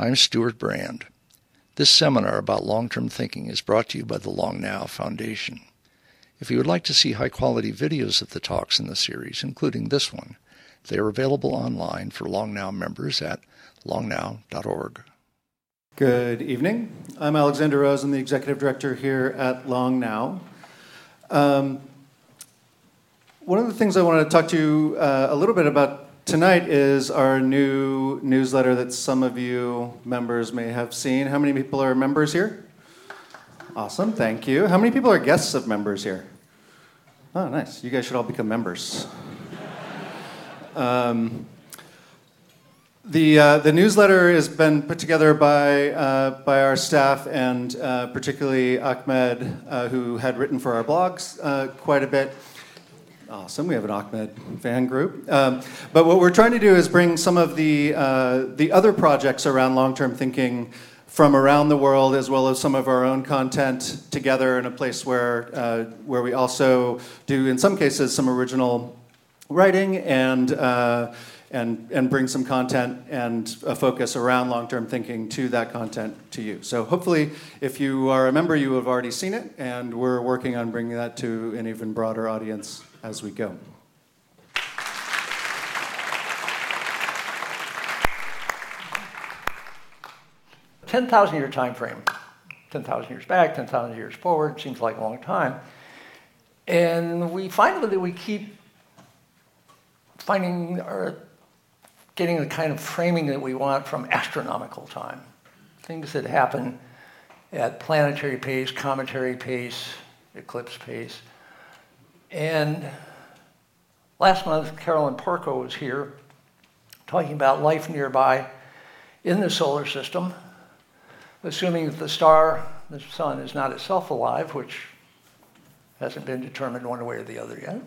I'm Stewart Brand. This seminar about long term thinking is brought to you by the Long Now Foundation. If you would like to see high quality videos of the talks in the series, including this one, they are available online for Long Now members at longnow.org. Good evening. I'm Alexander Rose. I'm the executive director here at Long Now. Um, one of the things I wanted to talk to you uh, a little bit about tonight is our new newsletter that some of you members may have seen. How many people are members here? Awesome, thank you. How many people are guests of members here? Oh, nice. You guys should all become members. Um, the, uh, the newsletter has been put together by, uh, by our staff and uh, particularly Ahmed, uh, who had written for our blogs uh, quite a bit. Awesome. We have an Ahmed fan group. Um, but what we're trying to do is bring some of the, uh, the other projects around long term thinking from around the world, as well as some of our own content, together in a place where, uh, where we also do, in some cases, some original writing and, uh, and, and bring some content and a focus around long term thinking to that content to you. So, hopefully, if you are a member, you have already seen it, and we're working on bringing that to an even broader audience as we go. Ten thousand year time frame, ten thousand years back, ten thousand years forward seems like a long time, and we find that we keep finding or getting the kind of framing that we want from astronomical time, things that happen at planetary pace, cometary pace, eclipse pace. And last month, Carolyn Porco was here talking about life nearby in the solar system, assuming that the star, the sun, is not itself alive, which hasn't been determined one way or the other yet.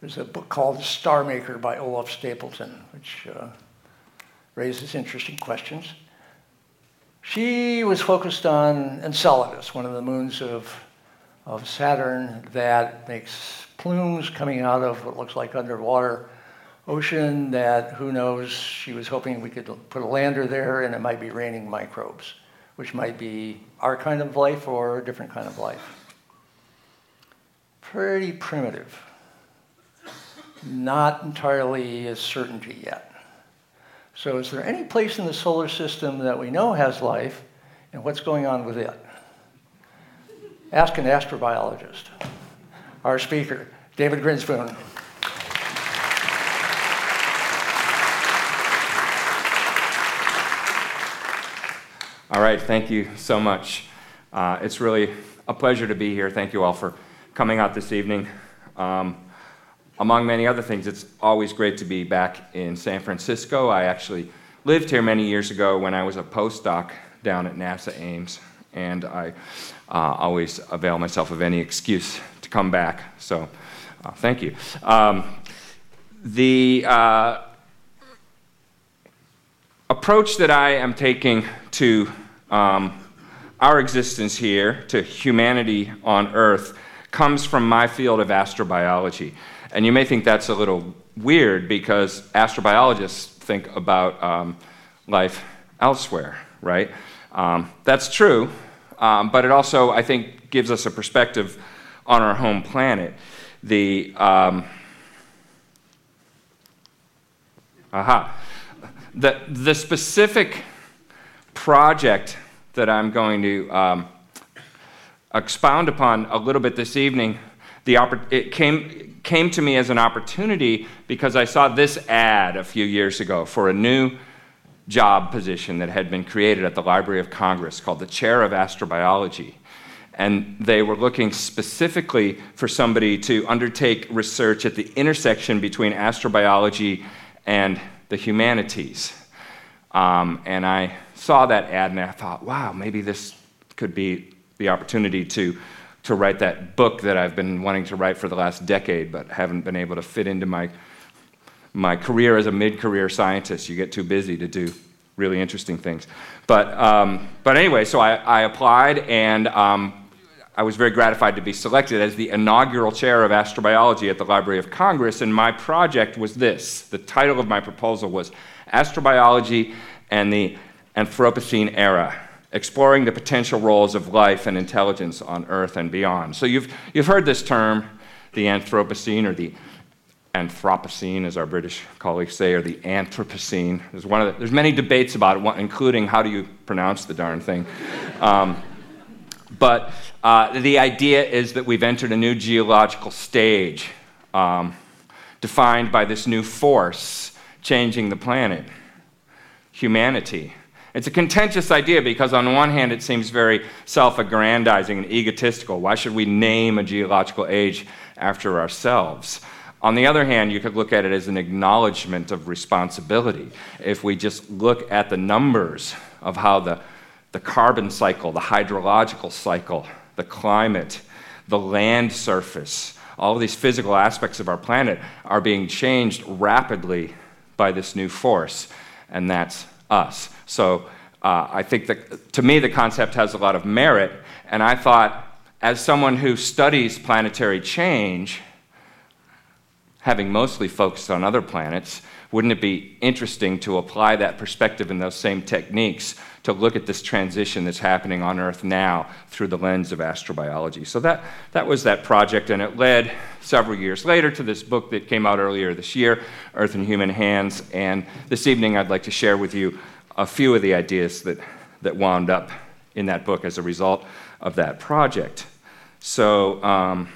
There's a book called Star Maker by Olaf Stapledon, which uh, raises interesting questions. She was focused on Enceladus, one of the moons of of Saturn that makes plumes coming out of what looks like underwater ocean that who knows she was hoping we could put a lander there and it might be raining microbes which might be our kind of life or a different kind of life. Pretty primitive. Not entirely a certainty yet. So is there any place in the solar system that we know has life and what's going on with it Ask an astrobiologist. Our speaker, David Grinspoon. All right, thank you so much. Uh, it's really a pleasure to be here. Thank you all for coming out this evening. Um, among many other things, it's always great to be back in San Francisco. I actually lived here many years ago when I was a postdoc down at NASA Ames, and I uh, always avail myself of any excuse to come back. So, uh, thank you. Um, the uh, approach that I am taking to um, our existence here, to humanity on Earth, comes from my field of astrobiology. And you may think that's a little weird because astrobiologists think about um, life elsewhere, right? Um, that's true, um, but it also, I think, gives us a perspective on our home planet. The um, aha, the the specific project that I'm going to um, expound upon a little bit this evening. The oppor- it came came to me as an opportunity because I saw this ad a few years ago for a new job position that had been created at the Library of Congress called the Chair of Astrobiology. And they were looking specifically for somebody to undertake research at the intersection between astrobiology and the humanities. Um, and I saw that ad and I thought, wow, maybe this could be the opportunity to, to write that book that I've been wanting to write for the last decade, but haven't been able to fit into my my career as a mid-career scientist. You get too busy to do really interesting things. But, um, but anyway, so I, I applied and um, I was very gratified to be selected as the inaugural chair of astrobiology at the Library of Congress. And my project was this the title of my proposal was Astrobiology and the Anthropocene era, exploring the potential roles of life and intelligence on Earth and beyond. So you've, you've heard this term, the Anthropocene, or the Anthropocene, as our British colleagues say, or the Anthropocene. There's, one of the, there's many debates about it, including how do you pronounce the darn thing. Um, but uh, the idea is that we've entered a new geological stage um, defined by this new force changing the planet humanity. It's a contentious idea because, on one hand, it seems very self aggrandizing and egotistical. Why should we name a geological age after ourselves? On the other hand, you could look at it as an acknowledgement of responsibility. If we just look at the numbers of how the, the carbon cycle, the hydrological cycle, the climate, the land surface, all these physical aspects of our planet are being changed rapidly by this new force, and that's us. So uh, I think that to me, the concept has a lot of merit, and I thought, as someone who studies planetary change, having mostly focused on other planets, wouldn't it be interesting to apply that perspective and those same techniques to look at this transition that's happening on Earth now through the lens of astrobiology? So that, that was that project, and it led several years later to this book that came out earlier this year, Earth in Human Hands. And this evening, I'd like to share with you a few of the ideas that, that wound up in that book as a result of that project. So, um,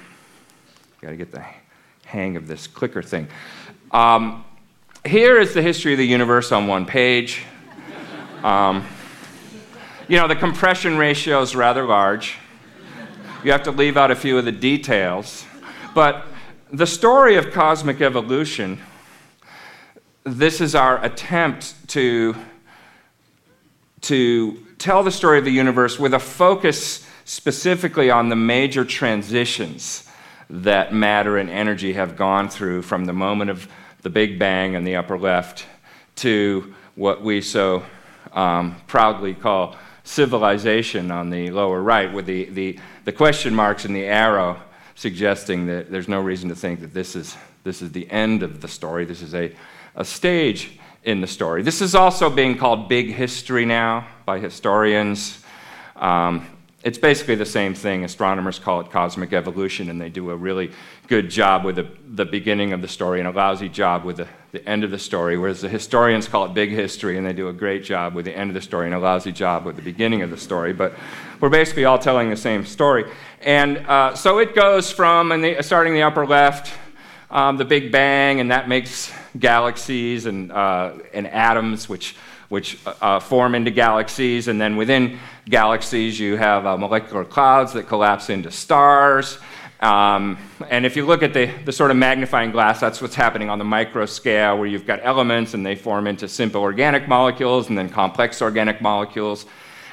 got to get the hang of this clicker thing. Um, here is the history of the universe on one page. Um, you know, the compression ratio is rather large. You have to leave out a few of the details. But the story of cosmic evolution, this is our attempt to, to tell the story of the universe with a focus specifically on the major transitions that matter and energy have gone through from the moment of the Big Bang in the upper left to what we so um, proudly call civilization on the lower right, with the, the, the question marks and the arrow suggesting that there's no reason to think that this is, this is the end of the story. This is a, a stage in the story. This is also being called big history now by historians. Um, it's basically the same thing. Astronomers call it cosmic evolution, and they do a really good job with the, the beginning of the story and a lousy job with the, the end of the story, whereas the historians call it big history, and they do a great job with the end of the story and a lousy job with the beginning of the story. But we're basically all telling the same story. And uh, so it goes from, the, starting the upper left, um, the Big Bang, and that makes galaxies and, uh, and atoms, which which uh, form into galaxies. And then within galaxies, you have uh, molecular clouds that collapse into stars. Um, and if you look at the, the sort of magnifying glass, that's what's happening on the micro scale, where you've got elements and they form into simple organic molecules and then complex organic molecules.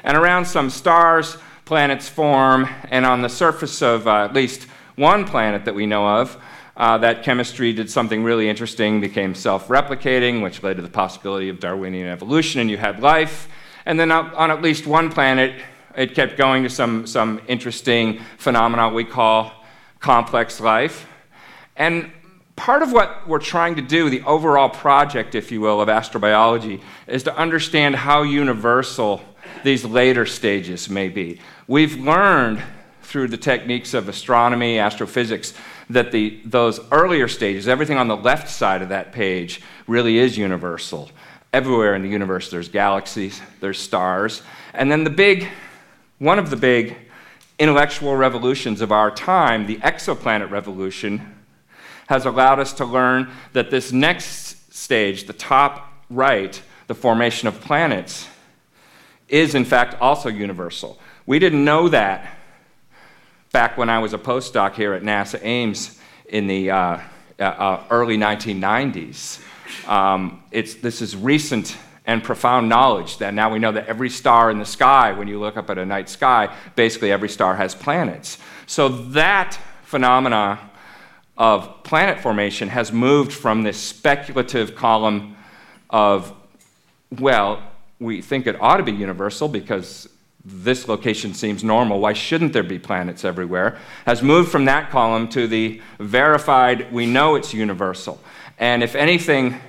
And around some stars, planets form, and on the surface of uh, at least one planet that we know of, uh, that chemistry did something really interesting, became self replicating, which led to the possibility of Darwinian evolution, and you had life. And then on at least one planet, it kept going to some, some interesting phenomena we call complex life. And part of what we're trying to do, the overall project, if you will, of astrobiology, is to understand how universal these later stages may be. We've learned through the techniques of astronomy, astrophysics, that the, those earlier stages, everything on the left side of that page, really is universal. Everywhere in the universe, there's galaxies, there's stars. And then the big, one of the big intellectual revolutions of our time, the exoplanet revolution, has allowed us to learn that this next stage, the top right, the formation of planets, is in fact also universal. We didn't know that back when I was a postdoc here at NASA Ames in the uh, uh, uh early 1990s. Um, it's, this is recent and profound knowledge that now we know that every star in the sky, when you look up at a night sky, basically every star has planets. So that phenomena of planet formation has moved from this speculative column of, well, we think it ought to be universal because this location seems normal. Why shouldn't there be planets everywhere? Has moved from that column to the verified, we know it's universal. And if anything,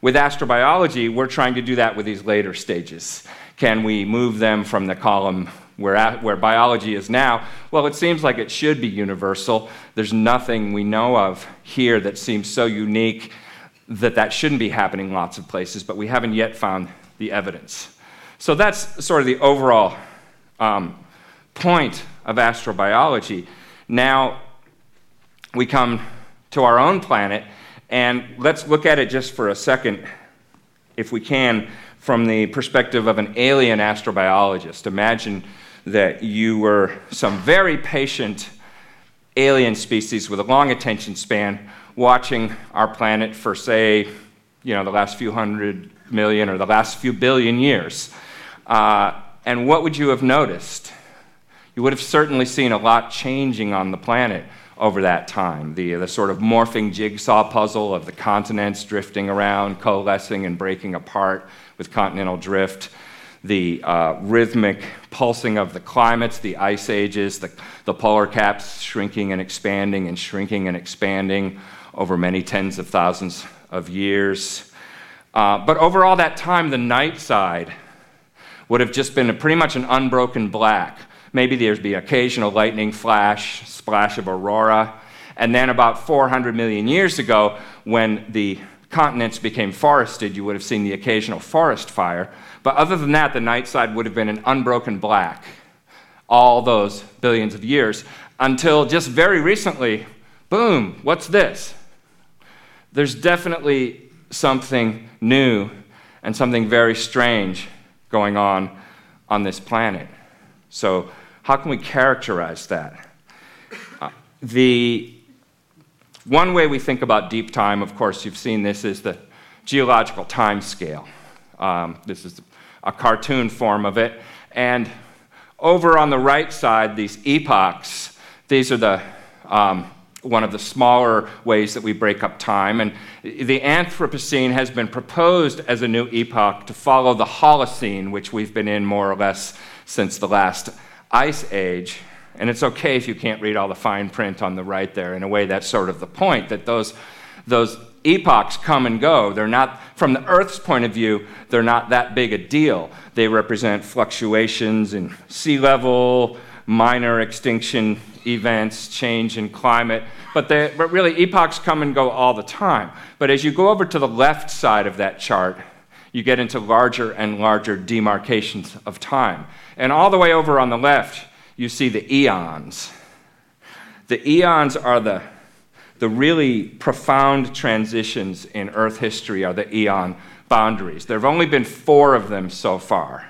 with astrobiology, we're trying to do that with these later stages. Can we move them from the column where, where biology is now? Well, it seems like it should be universal. There's nothing we know of here that seems so unique that that shouldn't be happening lots of places, but we haven't yet found the evidence. So that's sort of the overall um, point of astrobiology. Now we come to our own planet, and let's look at it just for a second, if we can, from the perspective of an alien astrobiologist. Imagine that you were some very patient alien species with a long attention span watching our planet for, say, you know, the last few hundred million or the last few billion years. Uh, and what would you have noticed? You would have certainly seen a lot changing on the planet over that time. The, the sort of morphing jigsaw puzzle of the continents drifting around, coalescing and breaking apart with continental drift, the uh, rhythmic pulsing of the climates, the ice ages, the, the polar caps shrinking and expanding and shrinking and expanding over many tens of thousands of years. Uh, but over all that time, the night side would have just been pretty much an unbroken black. Maybe there'd be occasional lightning flash, splash of aurora. And then, about 400 million years ago, when the continents became forested, you would have seen the occasional forest fire. But other than that, the night side would have been an unbroken black all those billions of years until just very recently, boom, what's this? There's definitely something new and something very strange going on on this planet. So, how can we characterize that? Uh, the one way we think about deep time, of course, you've seen this, is the geological time scale. Um, this is a cartoon form of it. And over on the right side, these epochs, these are the um, one of the smaller ways that we break up time. And the Anthropocene has been proposed as a new epoch to follow the Holocene, which we've been in more or less since the last ice age. And it's okay if you can't read all the fine print on the right there. In a way, that's sort of the point that those, those epochs come and go. They're not, from the Earth's point of view, they're not that big a deal. They represent fluctuations in sea level, minor extinction events, change in climate, but, they, but really epochs come and go all the time. But as you go over to the left side of that chart, you get into larger and larger demarcations of time. And all the way over on the left, you see the eons. The eons are the, the really profound transitions in Earth history, are the eon boundaries. There have only been four of them so far.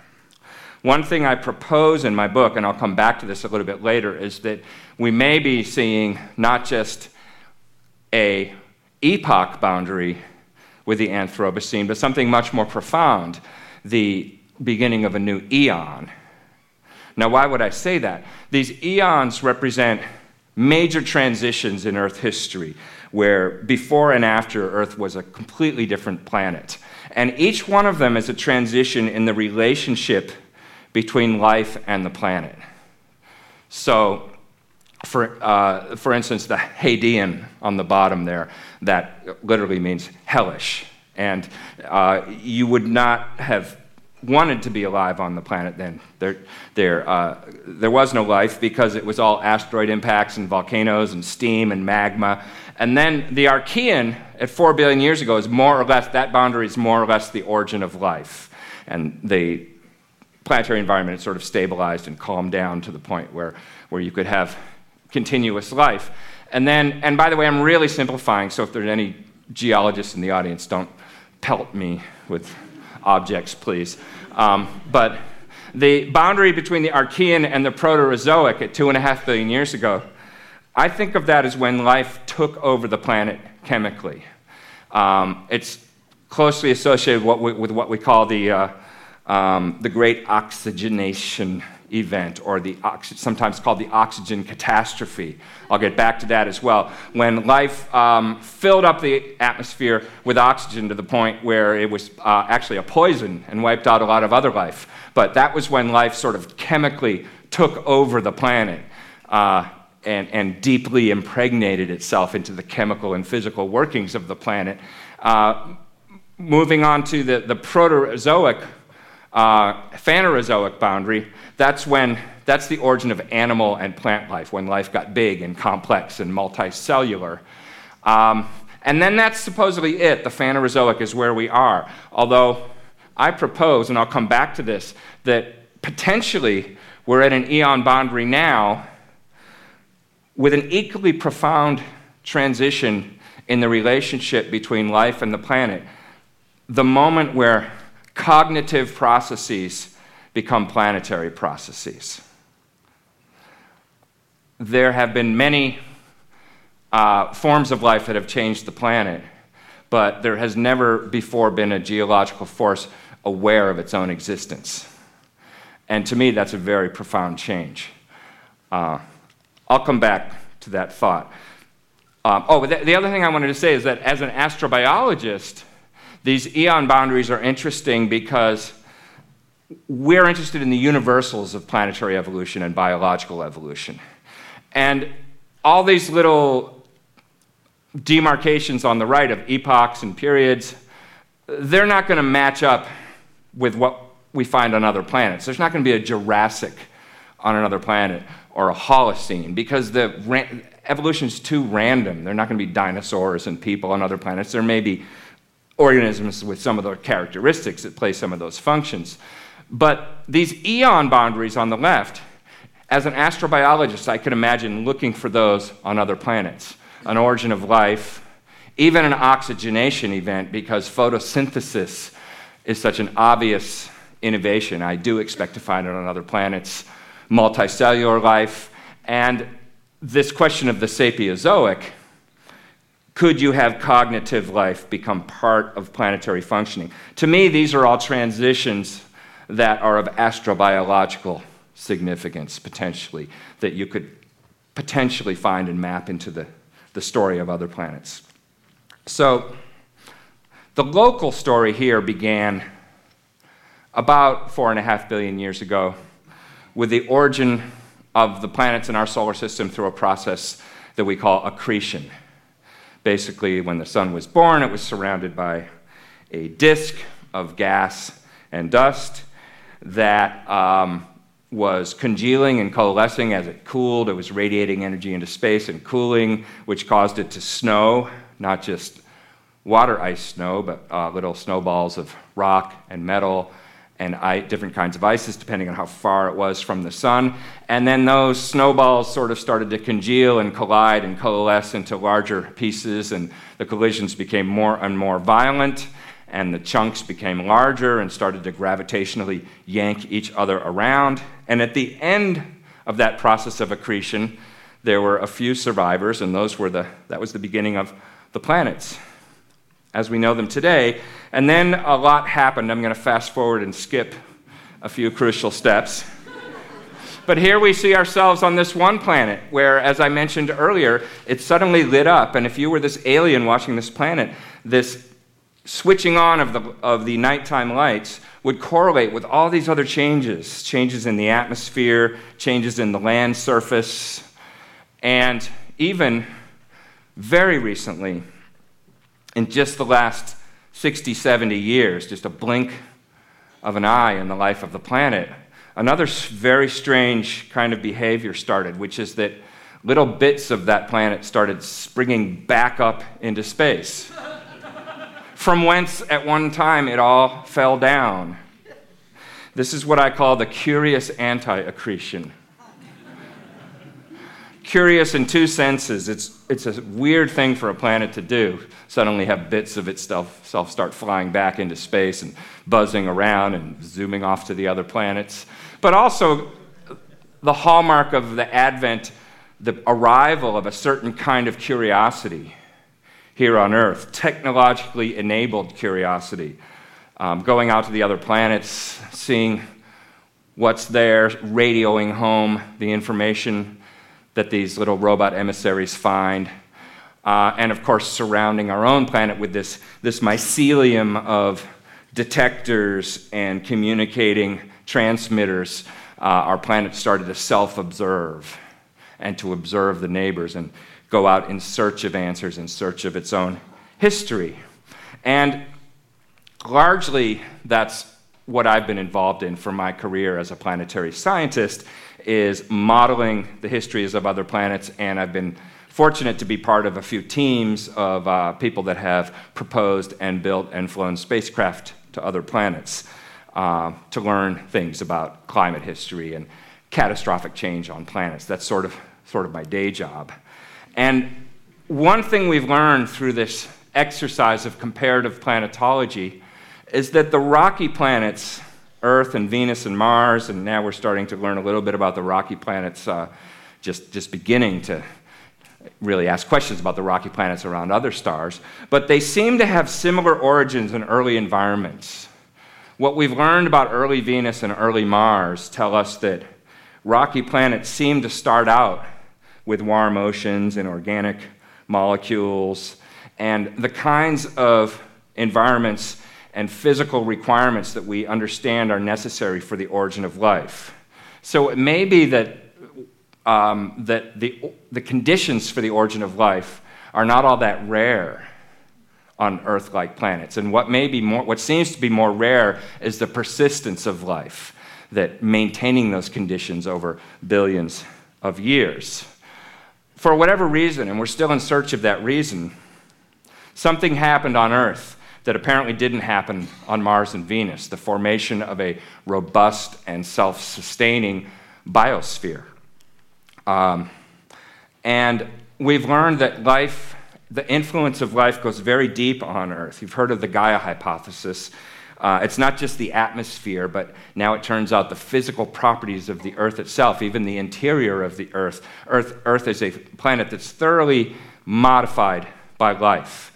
One thing I propose in my book, and I'll come back to this a little bit later, is that we may be seeing not just a epoch boundary with the Anthropocene, but something much more profound, the beginning of a new eon. Now, why would I say that? These eons represent major transitions in Earth history, where before and after Earth was a completely different planet. And each one of them is a transition in the relationship between life and the planet. So, for, uh, for instance, the Hadean on the bottom there, that literally means hellish. And uh, you would not have wanted to be alive on the planet then. There, there, uh, there was no life because it was all asteroid impacts and volcanoes and steam and magma. And then the Archean, at 4 billion years ago, is more or less, that boundary is more or less the origin of life. And the planetary environment sort of stabilized and calmed down to the point where, where you could have continuous life. And then, and by the way, I'm really simplifying, so if there's any geologists in the audience, don't pelt me with objects, please. Um, but the boundary between the Archean and the Proterozoic at two and a half billion years ago, I think of that as when life took over the planet chemically. Um, it's closely associated with what we, with what we call the uh, um, the great oxygenation event, or the sometimes called the oxygen catastrophe. I'll get back to that as well. When life um, filled up the atmosphere with oxygen to the point where it was uh, actually a poison and wiped out a lot of other life. But that was when life sort of chemically took over the planet. Uh, and, and, deeply impregnated itself into the chemical and physical workings of the planet. Uh, moving on to the, the Proterozoic, uh, Phanerozoic boundary, that's when that's the origin of animal and plant life, when life got big and complex and multicellular. Um, and then that's supposedly it. The Phanerozoic is where we are. Although I propose, and I'll come back to this, that potentially we're at an eon boundary now with an equally profound transition in the relationship between life and the planet. The moment where cognitive processes become planetary processes. There have been many uh, forms of life that have changed the planet, but there has never before been a geological force aware of its own existence. And to me, that's a very profound change. Uh, I'll come back to that thought. Um, oh, the, the other thing I wanted to say is that as an astrobiologist, these eon boundaries are interesting because we're interested in the universals of planetary evolution and biological evolution. And all these little demarcations on the right of epochs and periods, they're not going to match up with what we find on other planets. There's not going to be a Jurassic on another planet or a Holocene because the ra- evolution is too random. They're not going to be dinosaurs and people on other planets. There may be organisms with some of the characteristics that play some of those functions. But these eon boundaries on the left, as an astrobiologist, I could imagine looking for those on other planets an origin of life, even an oxygenation event, because photosynthesis is such an obvious innovation. I do expect to find it on other planets, multicellular life, and this question of the Sapiezoic could you have cognitive life become part of planetary functioning? To me, these are all transitions that are of astrobiological significance, potentially, that you could potentially find and map into the, the story of other planets. So, the local story here began about four and a half billion years ago with the origin of the planets in our solar system through a process that we call accretion. Basically, when the sun was born, it was surrounded by a disk of gas and dust that um, was congealing and coalescing as it cooled. It was radiating energy into space and cooling, which caused it to snow, not just water ice snow, but uh, little snowballs of rock and metal and different kinds of ices, depending on how far it was from the sun. And then those snowballs sort of started to congeal and collide and coalesce into larger pieces, and the collisions became more and more violent, and the chunks became larger and started to gravitationally yank each other around. And at the end of that process of accretion, there were a few survivors, and those were the, that was the beginning of the planets as we know them today. And then a lot happened. I'm going to fast forward and skip a few crucial steps. But here we see ourselves on this one planet where, as I mentioned earlier, it suddenly lit up. And if you were this alien watching this planet, this switching on of the, of the nighttime lights would correlate with all these other changes changes in the atmosphere, changes in the land surface, and even very recently, in just the last 60, 70 years, just a blink of an eye in the life of the planet, another very strange kind of behavior started, which is that little bits of that planet started springing back up into space, from whence at one time it all fell down. This is what I call the curious anti accretion curious in two senses. It's, it's a weird thing for a planet to do, suddenly have bits of itself self start flying back into space and buzzing around and zooming off to the other planets. But also, the hallmark of the advent, the arrival of a certain kind of curiosity here on Earth, technologically enabled curiosity. Um, going out to the other planets, seeing what's there, radioing home the information that these little robot emissaries find. Uh, and of course, surrounding our own planet with this, this mycelium of detectors and communicating transmitters, uh, our planet started to self observe and to observe the neighbors and go out in search of answers, in search of its own history. And largely, that's what I've been involved in for my career as a planetary scientist is modeling the histories of other planets, and I've been fortunate to be part of a few teams of uh, people that have proposed and built and flown spacecraft to other planets uh, to learn things about climate history and catastrophic change on planets. That's sort of, sort of my day job. And one thing we've learned through this exercise of comparative planetology is that the rocky planets, Earth and Venus and Mars, and now we're starting to learn a little bit about the rocky planets, uh, just, just beginning to really ask questions about the rocky planets around other stars, but they seem to have similar origins in early environments. What we've learned about early Venus and early Mars tell us that rocky planets seem to start out with warm oceans and organic molecules and the kinds of environments and physical requirements that we understand are necessary for the origin of life. So it may be that, um, that the, the conditions for the origin of life are not all that rare on Earth like planets. And what, may be more, what seems to be more rare is the persistence of life, that maintaining those conditions over billions of years. For whatever reason, and we're still in search of that reason, something happened on Earth that apparently didn't happen on Mars and Venus the formation of a robust and self sustaining biosphere. Um, and we've learned that life, the influence of life, goes very deep on Earth. You've heard of the Gaia hypothesis. Uh, it's not just the atmosphere, but now it turns out the physical properties of the Earth itself, even the interior of the Earth. Earth, Earth is a planet that's thoroughly modified by life.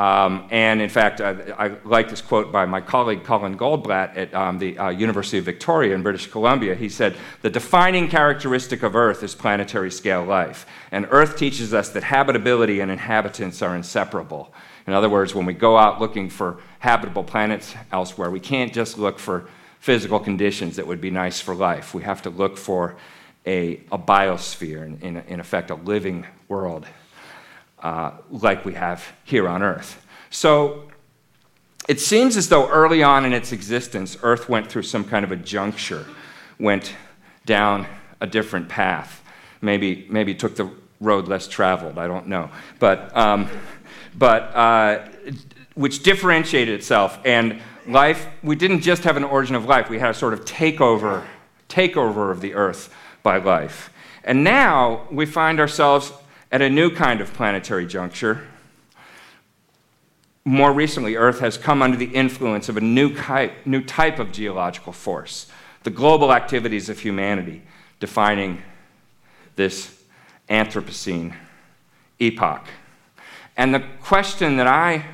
Um, and in fact, I, I, like this quote by my colleague Colin Goldblatt at um, the uh, University of Victoria in British Columbia. He said, The defining characteristic of Earth is planetary scale life. And Earth teaches us that habitability and inhabitants are inseparable. In other words, when we go out looking for habitable planets elsewhere, we can't just look for physical conditions that would be nice for life. We have to look for a, a biosphere, in, in, in effect, a living world uh, like we have here on Earth. So it seems as though early on in its existence, Earth went through some kind of a juncture, went down a different path. Maybe, maybe took the road less traveled, I don't know. But, um, but uh, which differentiated itself. And life, we didn't just have an origin of life, we had a sort of takeover, takeover of the Earth by life. And now we find ourselves at a new kind of planetary juncture. More recently, Earth has come under the influence of a new type, new type of geological force, the global activities of humanity, defining this Anthropocene epoch. And the question that I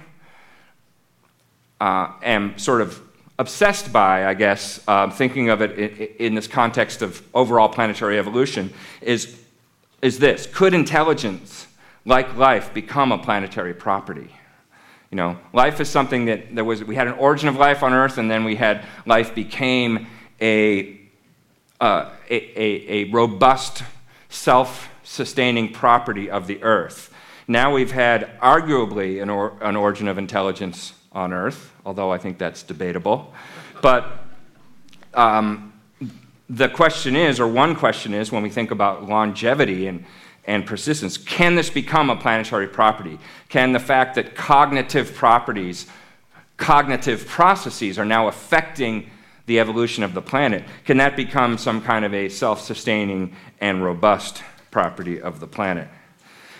uh, am sort of obsessed by, I guess, uh, thinking of it in, in this context of overall planetary evolution, is is this Could intelligence, like life, become a planetary property? You know, life is something that there was, we had an origin of life on Earth, and then we had life became a, uh, a, a, a robust, self sustaining property of the Earth. Now we've had arguably an, or, an origin of intelligence on Earth, although I think that's debatable. But um, the question is, or one question is, when we think about longevity and, and persistence, can this become a planetary property? Can the fact that cognitive properties, cognitive processes are now affecting the evolution of the planet, can that become some kind of a self sustaining and robust property of the planet?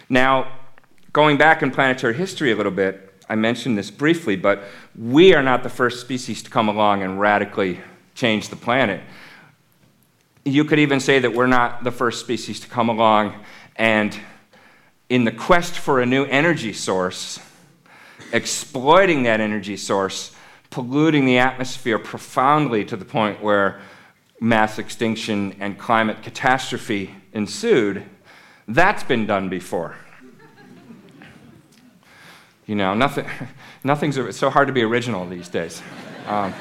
Now, going back in planetary history a little bit, I mentioned this briefly, but we are not the first species to come along and radically change the planet you could even say that we're not the first species to come along and, in the quest for a new energy source, exploiting that energy source, polluting the atmosphere profoundly to the point where mass extinction and climate catastrophe ensued, that's been done before. You know, nothing, nothing's so hard to be original these days. Um,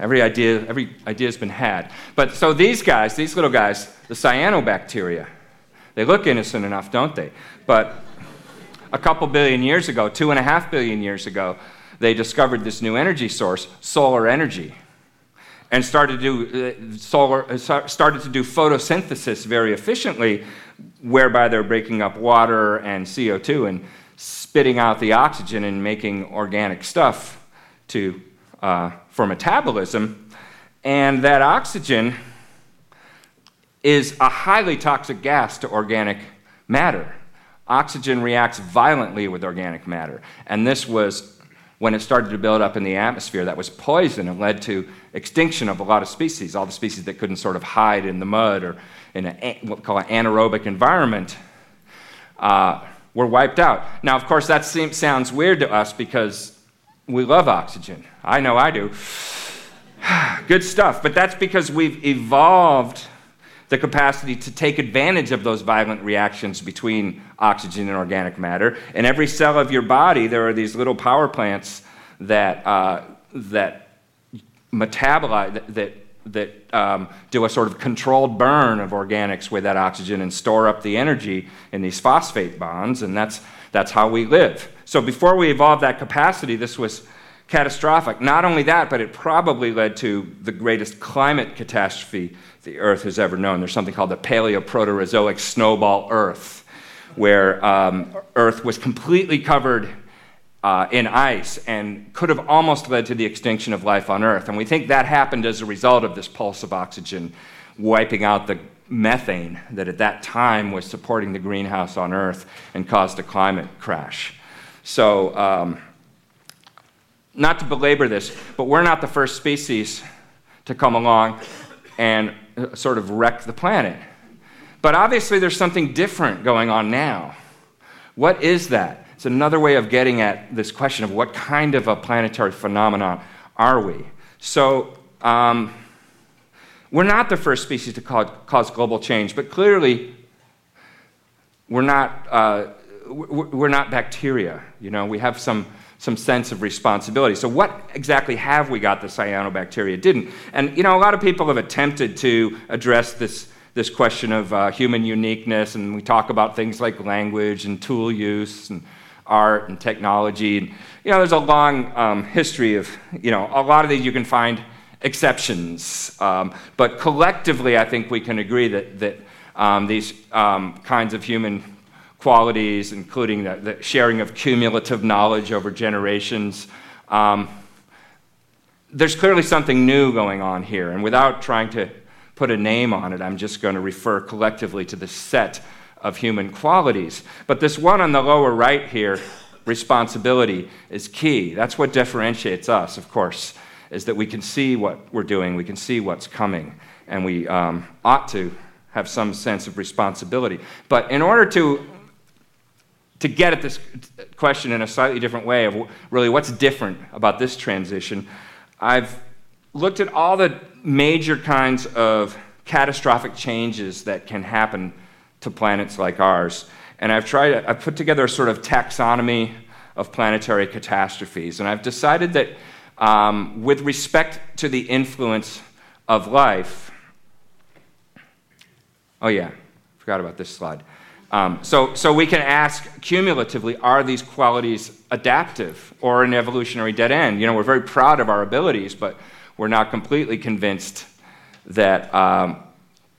Every idea, every idea has been had. But so these guys, these little guys, the cyanobacteria, they look innocent enough, don't they? But a couple billion years ago, two and a half billion years ago, they discovered this new energy source, solar energy, and started to do, uh, solar, uh, started to do photosynthesis very efficiently, whereby they're breaking up water and CO2 and spitting out the oxygen and making organic stuff to, uh, for metabolism. And that oxygen is a highly toxic gas to organic matter. Oxygen reacts violently with organic matter. And this was when it started to build up in the atmosphere that was poison and led to extinction of a lot of species, all the species that couldn't sort of hide in the mud or in a, what we call an anaerobic environment. Uh, were wiped out. Now, of course, that seems, sounds weird to us because we love oxygen. I know I do. Good stuff. But that's because we've evolved the capacity to take advantage of those violent reactions between oxygen and organic matter. In every cell of your body, there are these little power plants that, uh, that metabolize, that, that, that um, do a sort of controlled burn of organics with that oxygen and store up the energy in these phosphate bonds, and that's, that's how we live. So before we evolved that capacity, this was catastrophic. Not only that, but it probably led to the greatest climate catastrophe the Earth has ever known. There's something called the Paleoproterozoic snowball Earth, where um, Earth was completely covered uh, in ice and could have almost led to the extinction of life on Earth. And we think that happened as a result of this pulse of oxygen wiping out the methane that at that time was supporting the greenhouse on Earth and caused a climate crash. So, um, not to belabor this, but we're not the first species to come along and sort of wreck the planet. But obviously, there's something different going on now. What is that? It's another way of getting at this question of what kind of a planetary phenomenon are we? So, um, we're not the first species to cause, global change, but clearly, we're not, uh, we're not bacteria. You know, we have some some sense of responsibility. So, what exactly have we got the cyanobacteria didn't? And, you know, a lot of people have attempted to address this, this question of uh, human uniqueness, and we talk about things like language and tool use and art and technology. And, you know, there's a long um, history of, you know, a lot of these you can find exceptions. Um, but collectively, I think we can agree that, that um, these um, kinds of human qualities, including the, the sharing of cumulative knowledge over generations. Um, there's clearly something new going on here, and without trying to put a name on it, I'm just going to refer collectively to the set of human qualities. But this one on the lower right here, responsibility, is key. That's what differentiates us, of course, is that we can see what we're doing, we can see what's coming, and we um, ought to have some sense of responsibility. But in order to to get at this question in a slightly different way of really what's different about this transition, I've looked at all the major kinds of catastrophic changes that can happen to planets like ours. And I've tried, I've put together a sort of taxonomy of planetary catastrophes. And I've decided that um, with respect to the influence of life, oh yeah, forgot about this slide. Um, so, so we can ask cumulatively are these qualities adaptive or an evolutionary dead end? You know, we're very proud of our abilities, but we're not completely convinced that um,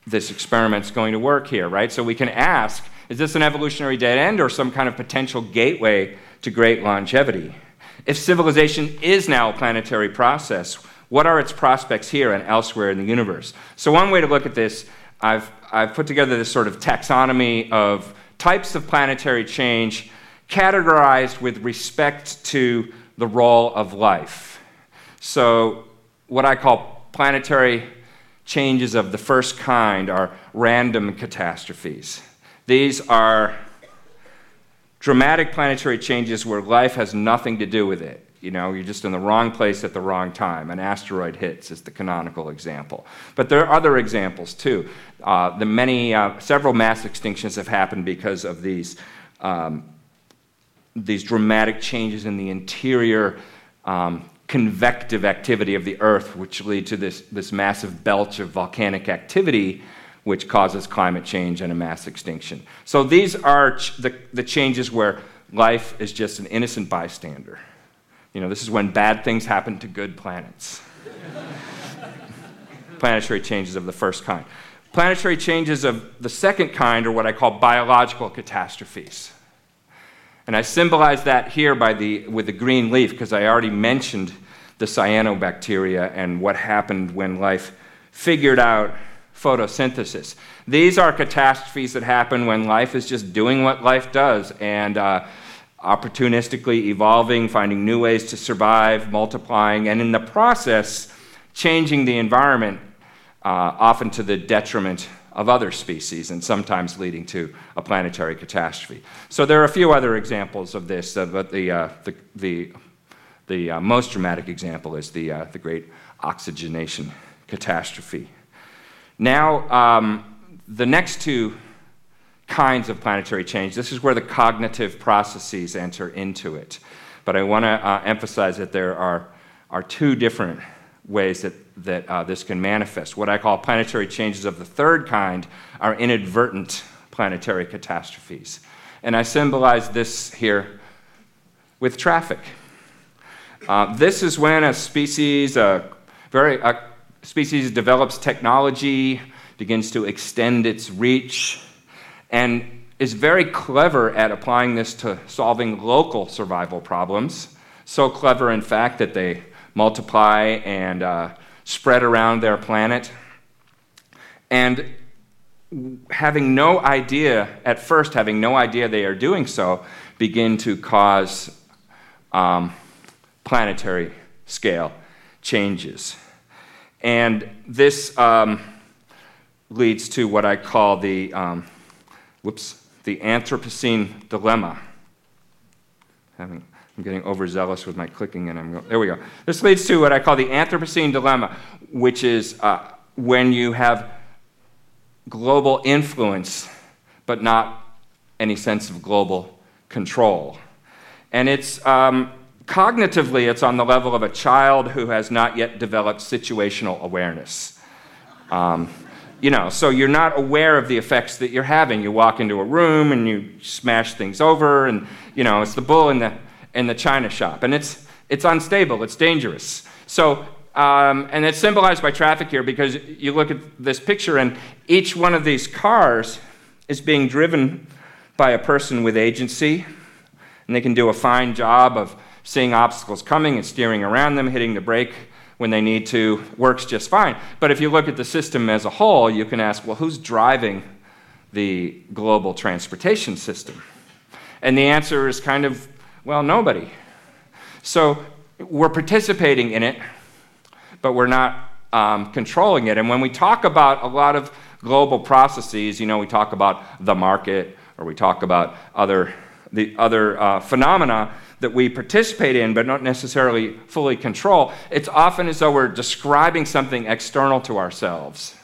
this experiment's going to work here, right? So we can ask is this an evolutionary dead end or some kind of potential gateway to great longevity? If civilization is now a planetary process, what are its prospects here and elsewhere in the universe? So, one way to look at this I've, I've put together this sort of taxonomy of types of planetary change categorized with respect to the role of life. So, what I call planetary changes of the first kind are random catastrophes. These are dramatic planetary changes where life has nothing to do with it. You know, you're just in the wrong place at the wrong time. An asteroid hits is the canonical example. But there are other examples too. Uh, the many, uh, several mass extinctions have happened because of these, um, these dramatic changes in the interior um, convective activity of the Earth, which lead to this, this massive belch of volcanic activity, which causes climate change and a mass extinction. So these are ch- the, the changes where life is just an innocent bystander You know, this is when bad things happen to good planets. Planetary changes of the first kind. Planetary changes of the second kind are what I call biological catastrophes. And I symbolize that here by the, with the green leaf because I already mentioned the cyanobacteria and what happened when life figured out photosynthesis. These are catastrophes that happen when life is just doing what life does and uh, opportunistically evolving, finding new ways to survive, multiplying, and in the process, changing the environment, uh, often to the detriment of other species and sometimes leading to a planetary catastrophe. So there are a few other examples of this, uh, but the, uh, the, the, the uh, most dramatic example is the, uh, the Great Oxygenation Catastrophe. Now, um, the next two kinds of planetary change, this is where the cognitive processes enter into it. But I want to uh, emphasize that there are, are two different ways that, that uh, this can manifest. What I call planetary changes of the third kind are inadvertent planetary catastrophes. And I symbolize this here with traffic. Uh, this is when a species, a very, a species develops technology, begins to extend its reach, and is very clever at applying this to solving local survival problems. So clever, in fact, that they multiply and uh, spread around their planet. And having no idea, at first, having no idea they are doing so, begin to cause um, planetary scale changes. And this um, leads to what I call the, um, whoops, the Anthropocene dilemma. Having, I'm getting overzealous with my clicking, and I'm going, there we go. This leads to what I call the Anthropocene dilemma, which is uh, when you have global influence, but not any sense of global control. And it's um, cognitively, it's on the level of a child who has not yet developed situational awareness. Um, you know, so you're not aware of the effects that you're having. You walk into a room and you smash things over, and you know, it's the bull in the in the china shop, and it's it's unstable, it's dangerous. So, um, and it's symbolized by traffic here because you look at this picture, and each one of these cars is being driven by a person with agency, and they can do a fine job of seeing obstacles coming and steering around them, hitting the brake when they need to works just fine. But if you look at the system as a whole, you can ask, well, who's driving the global transportation system? And the answer is kind of, well, nobody. So we're participating in it, but we're not um, controlling it. And when we talk about a lot of global processes, you know, we talk about the market or we talk about other, the other uh, phenomena, that we participate in but not necessarily fully control, it's often as though we're describing something external to ourselves,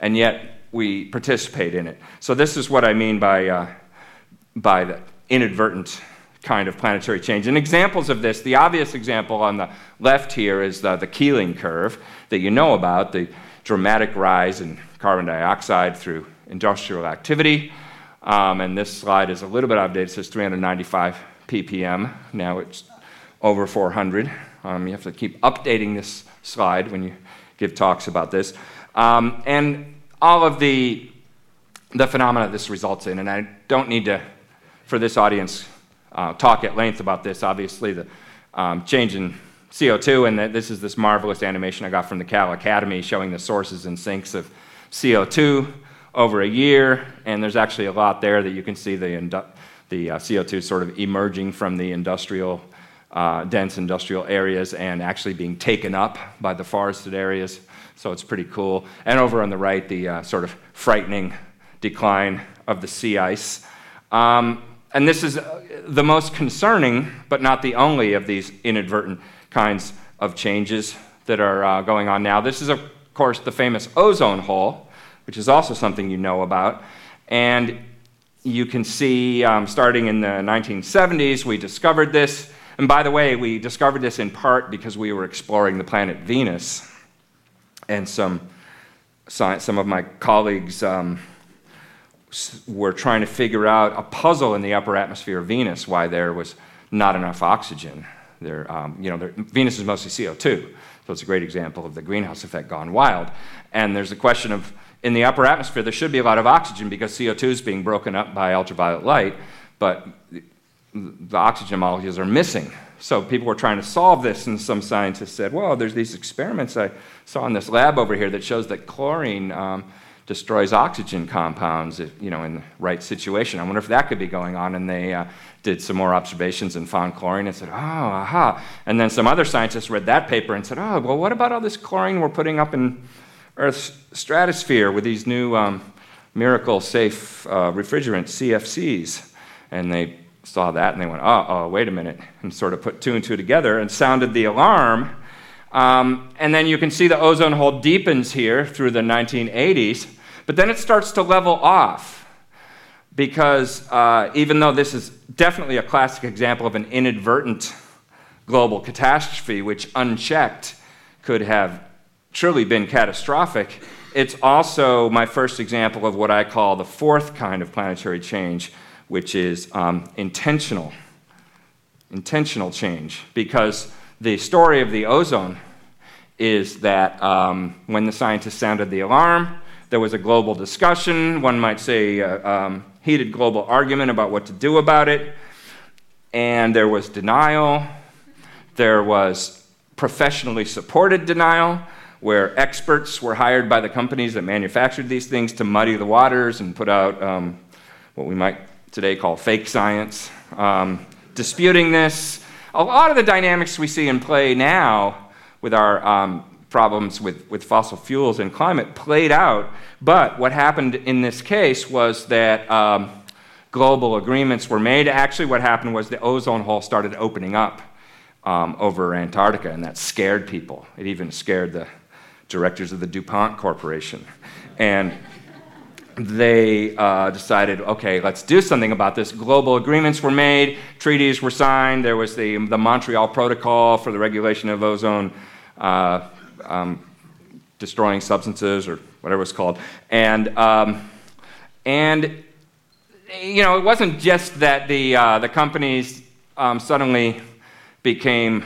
and yet we participate in it. So, this is what I mean by, uh, by the inadvertent kind of planetary change. And examples of this, the obvious example on the left here is the, the Keeling curve that you know about, the dramatic rise in carbon dioxide through industrial activity. Um, and this slide is a little bit outdated, it says 395 ppm. Now it's over 400. Um, you have to keep updating this slide when you give talks about this. Um, and all of the, the phenomena this results in, and I don't need to, for this audience, uh, talk at length about this. Obviously, the um, change in CO2, and this is this marvelous animation I got from the Cal Academy showing the sources and sinks of CO2 over a year, and there's actually a lot there that you can see the the uh, CO2 sort of emerging from the industrial, uh, dense industrial areas and actually being taken up by the forested areas. So it's pretty cool. And over on the right, the uh, sort of frightening decline of the sea ice. Um, and this is uh, the most concerning, but not the only, of these inadvertent kinds of changes that are uh, going on now. This is, of course, the famous ozone hole, which is also something you know about. And you can see um, starting in the 1970s, we discovered this. And by the way, we discovered this in part because we were exploring the planet Venus. And some, some of my colleagues um, were trying to figure out a puzzle in the upper atmosphere of Venus why there was not enough oxygen um, you know, Venus is mostly CO2, so it's a great example of the greenhouse effect gone wild. And there's a question of in the upper atmosphere, there should be a lot of oxygen because CO2 is being broken up by ultraviolet light, but the oxygen molecules are missing. So people were trying to solve this, and some scientists said, well, there's these experiments I saw in this lab over here that shows that chlorine um, destroys oxygen compounds if, you know, in the right situation. I wonder if that could be going on. And they uh, did some more observations and found chlorine and said, oh, aha. And then some other scientists read that paper and said, oh, well, what about all this chlorine we're putting up in Earth's stratosphere with these new um, miracle safe uh, refrigerants, CFCs? And they saw that and they went, oh, oh, wait a minute, and sort of put two and two together and sounded the alarm. Um, and then you can see the ozone hole deepens here through the 1980s, but then it starts to level off because uh, even though this is definitely a classic example of an inadvertent global catastrophe, which unchecked could have truly been catastrophic, it's also my first example of what I call the fourth kind of planetary change, which is um, intentional, intentional change. Because the story of the ozone is that um, when the scientists sounded the alarm, there was a global discussion, one might say uh, um, heated global argument about what to do about it, and there was denial, there was professionally supported denial, where experts were hired by the companies that manufactured these things to muddy the waters and put out um, what we might today call fake science, um, disputing this. A lot of the dynamics we see in play now with our um, problems with, with fossil fuels and climate played out. But what happened in this case was that um, global agreements were made. Actually, what happened was the ozone hole started opening up um, over Antarctica, and that scared people. It even scared the directors of the DuPont Corporation. And they uh, decided, okay, let's do something about this. Global agreements were made, treaties were signed. There was the, the Montreal Protocol for the regulation of ozone uh, um, destroying substances, or whatever it's called. And, um, and you know, it wasn't just that the, uh, the companies um, suddenly became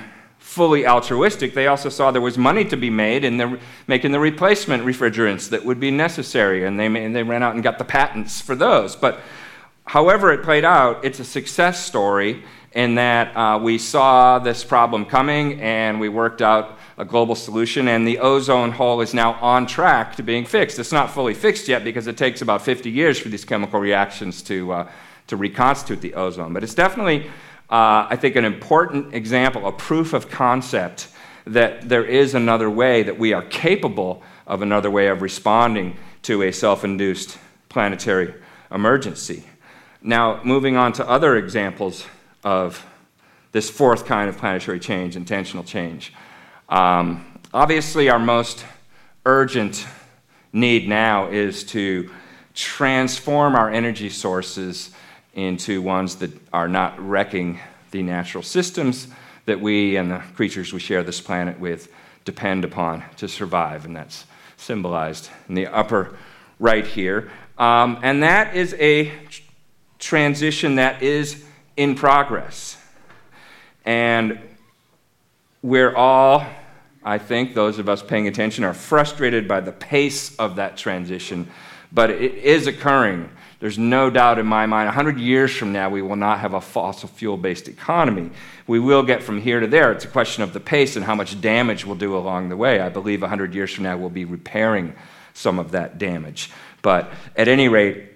fully altruistic, they also saw there was money to be made in the, making the replacement refrigerants that would be necessary, and they, and they ran out and got the patents for those. But however it played out, it's a success story in that uh, we saw this problem coming and we worked out a global solution, and the ozone hole is now on track to being fixed. It's not fully fixed yet because it takes about 50 years for these chemical reactions to, uh, to reconstitute the ozone, but it's definitely uh, I think, an important example, a proof of concept that there is another way, that we are capable of another way of responding to a self induced planetary emergency. Now, moving on to other examples of this fourth kind of planetary change, intentional change. Um, obviously, our most urgent need now is to transform our energy sources into ones that are not wrecking the natural systems that we and the creatures we share this planet with depend upon to survive. And that's symbolized in the upper right here. Um, and that is a transition that is in progress. And we're all, I think, those of us paying attention, are frustrated by the pace of that transition, but it is occurring. There's no doubt in my mind, 100 years from now, we will not have a fossil fuel based economy. We will get from here to there. It's a question of the pace and how much damage we'll do along the way. I believe 100 years from now, we'll be repairing some of that damage. But at any rate,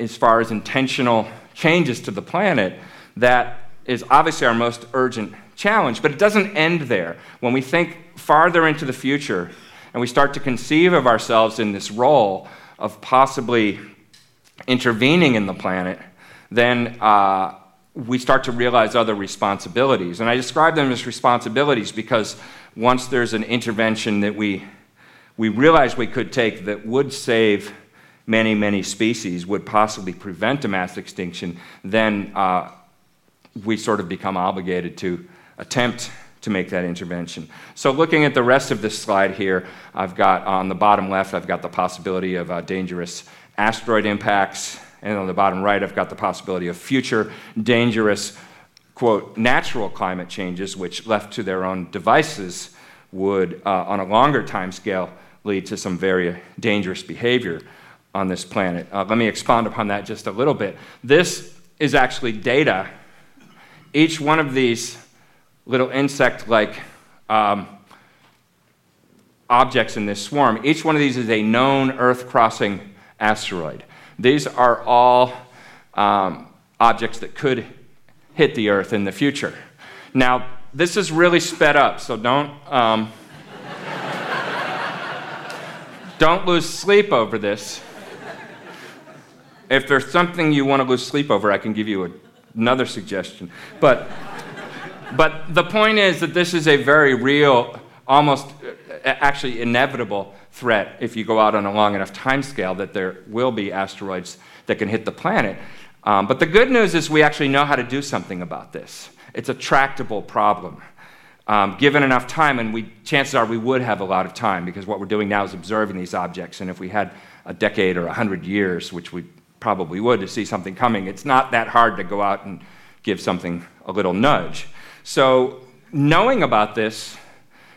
as far as intentional changes to the planet, that is obviously our most urgent challenge. But it doesn't end there. When we think farther into the future and we start to conceive of ourselves in this role of possibly intervening in the planet, then uh, we start to realize other responsibilities. And I describe them as responsibilities because once there's an intervention that we, we realize we could take that would save many, many species, would possibly prevent a mass extinction, then uh, we sort of become obligated to attempt to make that intervention. So, looking at the rest of this slide here, I've got on the bottom left, I've got the possibility of uh, dangerous asteroid impacts. And on the bottom right, I've got the possibility of future dangerous quote, natural climate changes, which left to their own devices would, uh, on a longer time scale, lead to some very dangerous behavior on this planet. Uh, let me expound upon that just a little bit. This is actually data. Each one of these little insect like um, objects in this swarm, each one of these is a known Earth crossing asteroid. These are all um, objects that could hit the Earth in the future. Now, this is really sped up, so don't. Um, don't lose sleep over this. If there's something you want to lose sleep over, I can give you a, another suggestion. But, but the point is that this is a very real, almost actually inevitable threat if you go out on a long enough time scale that there will be asteroids that can hit the planet. Um, but the good news is we actually know how to do something about this. It's a tractable problem. Um, given enough time, and we, chances are we would have a lot of time because what we're doing now is observing these objects. And if we had a decade or a hundred years, which we probably would to see something coming, it's not that hard to go out and give something a little nudge. So, knowing about this,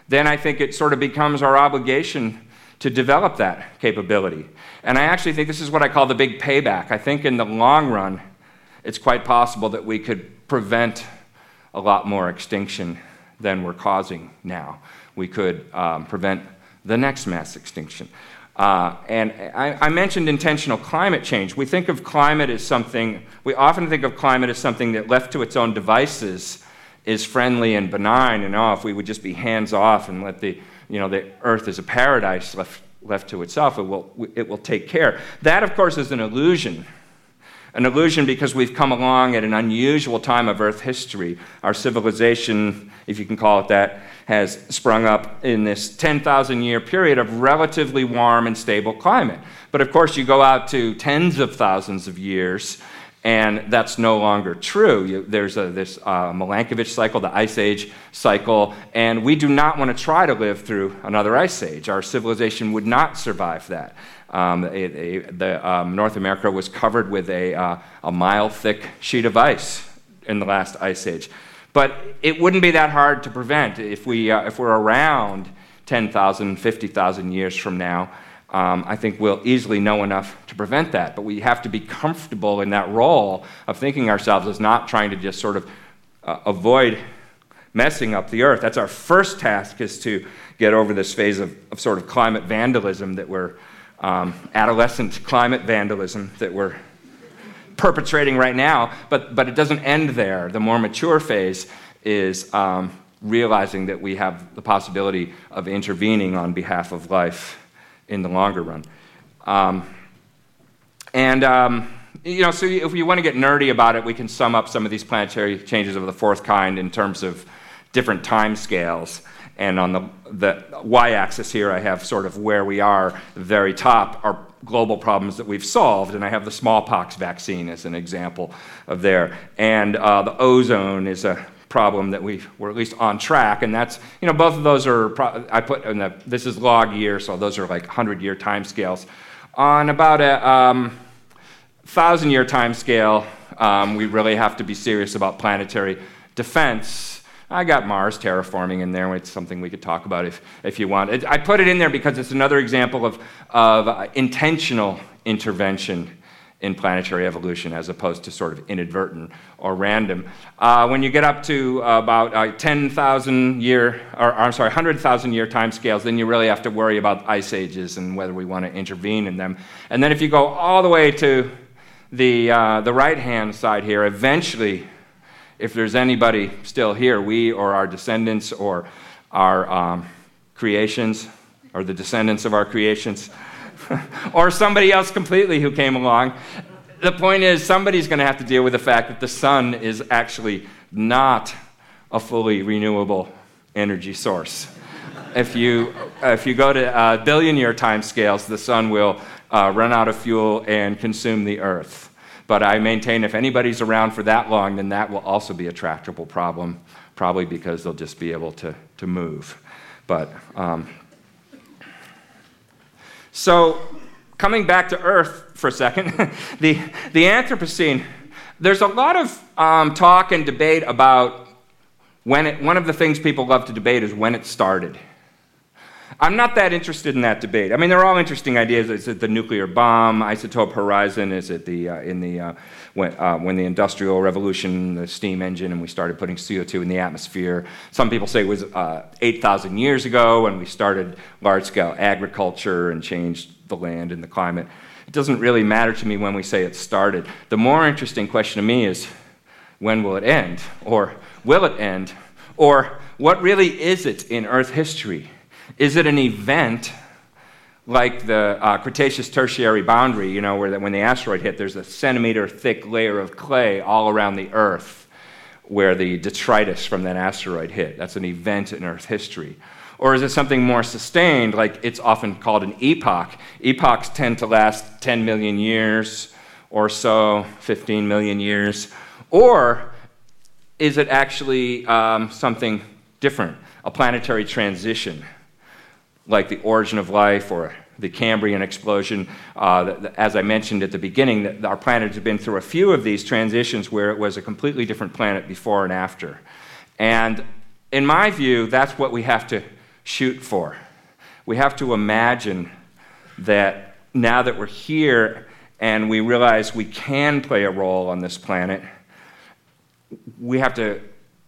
then I think it sort of becomes our obligation to develop that capability. And I actually think this is what I call the big payback. I think in the long run, it's quite possible that we could prevent a lot more extinction than we're causing now. We could um, prevent the next mass extinction. Uh, and I, I, mentioned intentional climate change. We think of climate as something, we often think of climate as something that left to its own devices is friendly and benign, and oh, if we would just be hands off and let the, you know, the earth as a paradise left, left to itself, it will, it will take care. That, of course, is an illusion an illusion because we've come along at an unusual time of Earth history. Our civilization, if you can call it that, has sprung up in this 10,000 year period of relatively warm and stable climate. But of course, you go out to tens of thousands of years, and that's no longer true. You, there's a, this uh, Milankovitch cycle, the Ice Age cycle, and we do not want to try to live through another ice age. Our civilization would not survive that. Um, the, um, North America was covered with a, uh, a mile thick sheet of ice in the last ice age. But it wouldn't be that hard to prevent if, we, uh, if we're around 10,000, 50,000 years from now. Um, I think we'll easily know enough to prevent that. But we have to be comfortable in that role of thinking ourselves as not trying to just sort of uh, avoid messing up the earth. That's our first task is to get over this phase of, of sort of climate vandalism that we're um, adolescent climate vandalism that we're perpetrating right now, but, but it doesn't end there. The more mature phase is um, realizing that we have the possibility of intervening on behalf of life in the longer run. Um, and, um, you know, so if you want to get nerdy about it, we can sum up some of these planetary changes of the fourth kind in terms of different time scales. And on the, the y axis here, I have sort of where we are. The very top are global problems that we've solved, and I have the smallpox vaccine as an example of there. And uh, the ozone is a problem that we were at least on track, and that's you know both of those are pro- I put in the this is log year, so those are like hundred year time scales. On about a um, thousand year time scale, um, we really have to be serious about planetary defense I got Mars terraforming in there. It's something we could talk about if, if you want. It, I put it in there because it's another example of, of uh, intentional intervention in planetary evolution as opposed to sort of inadvertent or random. Uh, when you get up to uh, about uh, 10,000 year, or, or I'm sorry, 100,000 year time scales, then you really have to worry about ice ages and whether we want to intervene in them. And then if you go all the way to the, uh, the right hand side here, eventually if there's anybody still here, we or our descendants or our um, creations or the descendants of our creations or somebody else completely who came along. The point is, somebody's going to have to deal with the fact that the sun is actually not a fully renewable energy source. if, you, if you go to uh, billion year time scales, the sun will uh, run out of fuel and consume the earth. But I maintain if anybody's around for that long, then that will also be a tractable problem, probably because they'll just be able to, to move. But um, so coming back to Earth for a second, the, the Anthropocene, there's a lot of um, talk and debate about when it, one of the things people love to debate is when it started. I'm not that interested in that debate. I mean, they're all interesting ideas. Is it the nuclear bomb, isotope horizon? Is it the uh, in the uh, when, uh, when the industrial revolution, the steam engine, and we started putting CO2 in the atmosphere? Some people say it was uh, 8,000 years ago when we started large-scale agriculture and changed the land and the climate. It doesn't really matter to me when we say it started. The more interesting question to me is when will it end? Or will it end? Or what really is it in Earth history? Is it an event like the uh, Cretaceous Tertiary boundary, you know, where the, when the asteroid hit, there's a centimeter thick layer of clay all around the Earth where the detritus from that asteroid hit? That's an event in Earth history. Or is it something more sustained, like it's often called an epoch? Epochs tend to last 10 million years or so, 15 million years. Or is it actually um, something different, a planetary transition, like the origin of life or the Cambrian explosion? Uh, as I mentioned at the beginning, our planet has been through a few of these transitions where it was a completely different planet before and after. And in my view, that's what we have to shoot for. We have to imagine that now that we're here and we realize we can play a role on this planet, we have to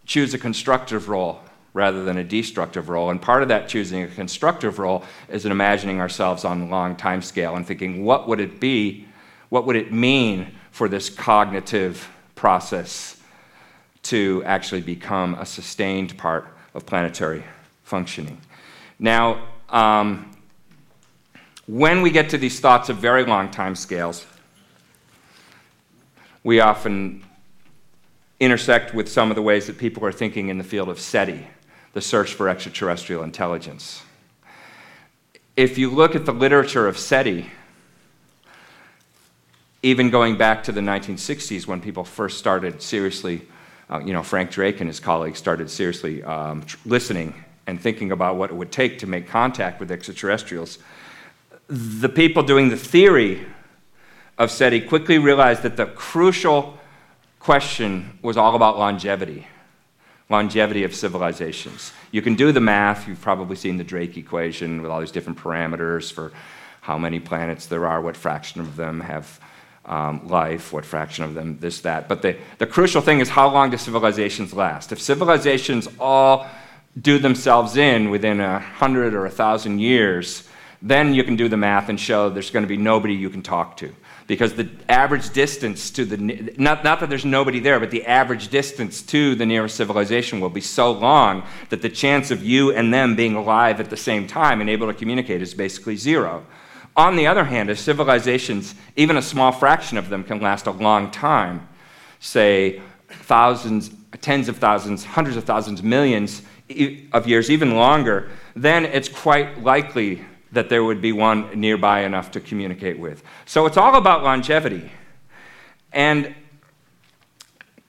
choose a constructive role rather than a destructive role. And part of that choosing a constructive role is in imagining ourselves on a long time scale and thinking, what would it be? What would it mean for this cognitive process to actually become a sustained part of planetary functioning. Now, um, when we get to these thoughts of very long time scales, we often intersect with some of the ways that people are thinking in the field of SETI, the search for extraterrestrial intelligence. If you look at the literature of SETI, even going back to the 1960s when people first started seriously, uh, you know, Frank Drake and his colleagues started seriously um, listening and thinking about what it would take to make contact with extraterrestrials, the people doing the theory of SETI quickly realized that the crucial question was all about longevity longevity of civilizations. You can do the math, you've probably seen the Drake equation with all these different parameters for how many planets there are, what fraction of them have um, life, what fraction of them this, that. But the, the crucial thing is how long do civilizations last? If civilizations all do themselves in within a hundred or a thousand years, then you can do the math and show there's going to be nobody you can talk to. Because the average distance to the, not, not that there's nobody there, but the average distance to the nearest civilization will be so long that the chance of you and them being alive at the same time and able to communicate is basically zero. On the other hand, as civilizations, even a small fraction of them can last a long time, say thousands, tens of thousands, hundreds of thousands, millions, of years, even longer, then it's quite likely that there would be one nearby enough to communicate with. So it's all about longevity. And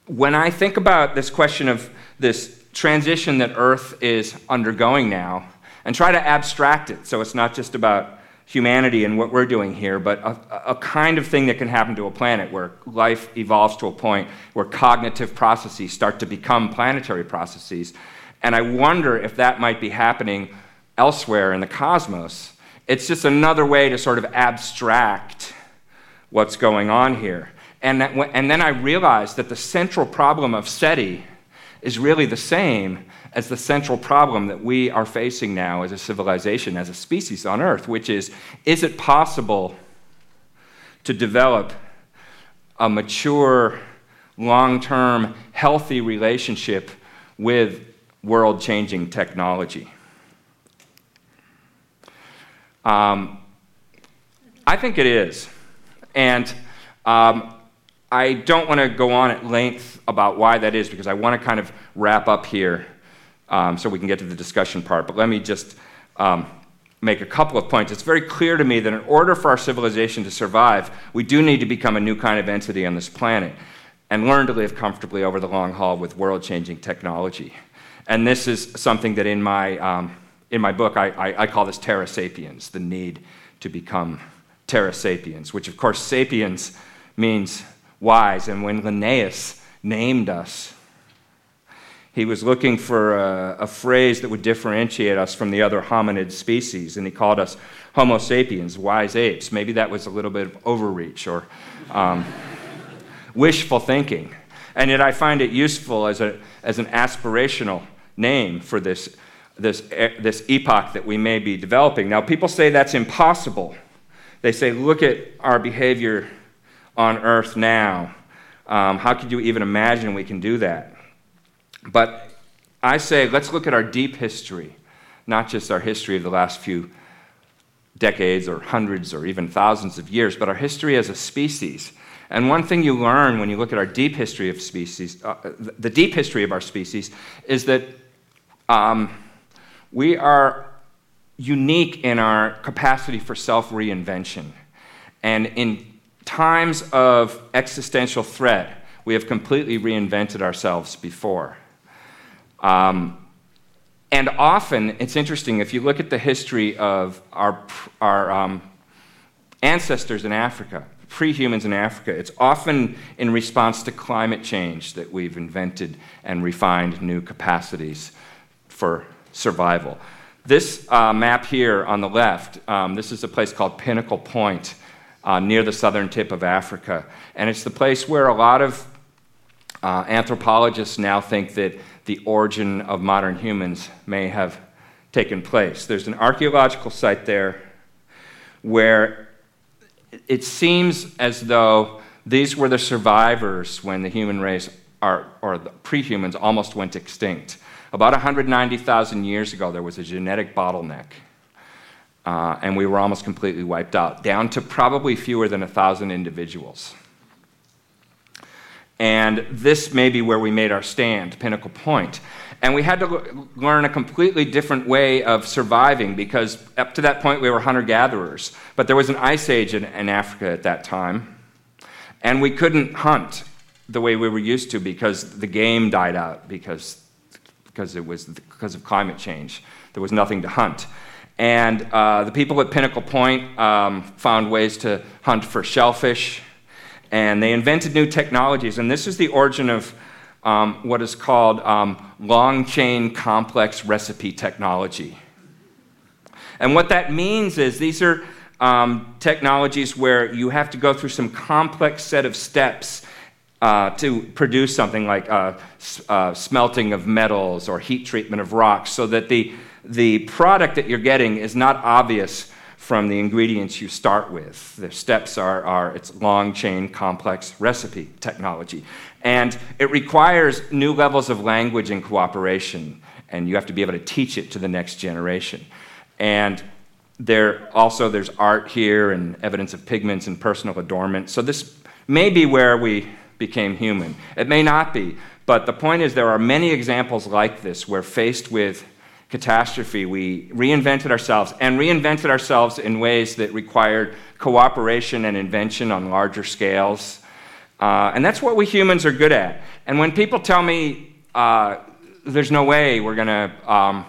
when I think about this question of this transition that Earth is undergoing now, and try to abstract it so it's not just about humanity and what we're doing here, but a, a, kind of thing that can happen to a planet where life evolves to a point where cognitive processes start to become planetary processes. And I wonder if that might be happening elsewhere in the cosmos. It's just another way to sort of abstract what's going on here. And, that, and then I realized that the central problem of SETI is really the same as the central problem that we are facing now as a civilization, as a species on Earth, which is is it possible to develop a mature, long term, healthy relationship with world changing technology. Um, I think it is. And um, I don't want to go on at length about why that is because I want to kind of wrap up here um, so we can get to the discussion part. But let me just um, make a couple of points. It's very clear to me that in order for our civilization to survive, we do need to become a new kind of entity on this planet and learn to live comfortably over the long haul with world changing technology. And this is something that in my, um, in my book, I, I, I call this Terra Sapiens, the need to become Terra Sapiens, which of course, sapiens means wise. And when Linnaeus named us, he was looking for a, a, phrase that would differentiate us from the other hominid species, and he called us Homo sapiens, wise apes. Maybe that was a little bit of overreach or um, wishful thinking. And yet I find it useful as, a, as an aspirational name for this, this, this epoch that we may be developing. Now, people say that's impossible. They say, look at our behavior on earth now. Um, how could you even imagine we can do that? But I say, let's look at our deep history, not just our history of the last few decades or hundreds or even thousands of years, but our history as a species. And one thing you learn when you look at our deep history of species, uh, the deep history of our species, is that um, we are unique in our capacity for self reinvention. And in times of existential threat, we have completely reinvented ourselves before. Um, and often, it's interesting, if you look at the history of our, our um, ancestors in Africa, pre humans in Africa, it's often in response to climate change that we've invented and refined new capacities for survival. This uh, map here on the left, um, this is a place called Pinnacle Point uh, near the southern tip of Africa. And it's the place where a lot of uh, anthropologists now think that the origin of modern humans may have taken place. There's an archaeological site there where it seems as though these were the survivors when the human race, or, or the pre humans, almost went extinct. About 190,000 years ago, there was a genetic bottleneck, uh, and we were almost completely wiped out, down to probably fewer than 1,000 individuals. And this may be where we made our stand, Pinnacle Point. And we had to learn a completely different way of surviving because up to that point we were hunter gatherers. But there was an ice age in, in, Africa at that time. And we couldn't hunt the way we were used to because the game died out because, because, it was, because of climate change. There was nothing to hunt. And uh, the people at Pinnacle Point um, found ways to hunt for shellfish and they invented new technologies. And this is the origin of um, what is called um, long chain complex recipe technology. And what that means is these are um, technologies where you have to go through some complex set of steps uh, to produce something like uh, uh, smelting of metals or heat treatment of rocks so that the, the product that you're getting is not obvious from the ingredients you start with. The steps are, are it's long chain complex recipe technology. And it requires new levels of language and cooperation, and you have to be able to teach it to the next generation. And there also there's art here and evidence of pigments and personal adornment. So this may be where we became human. It may not be, but the point is there are many examples like this where faced with catastrophe, we reinvented ourselves and reinvented ourselves in ways that required cooperation and invention on larger scales. Uh, and that's what we humans are good at. And when people tell me uh, there's no way we're going to um,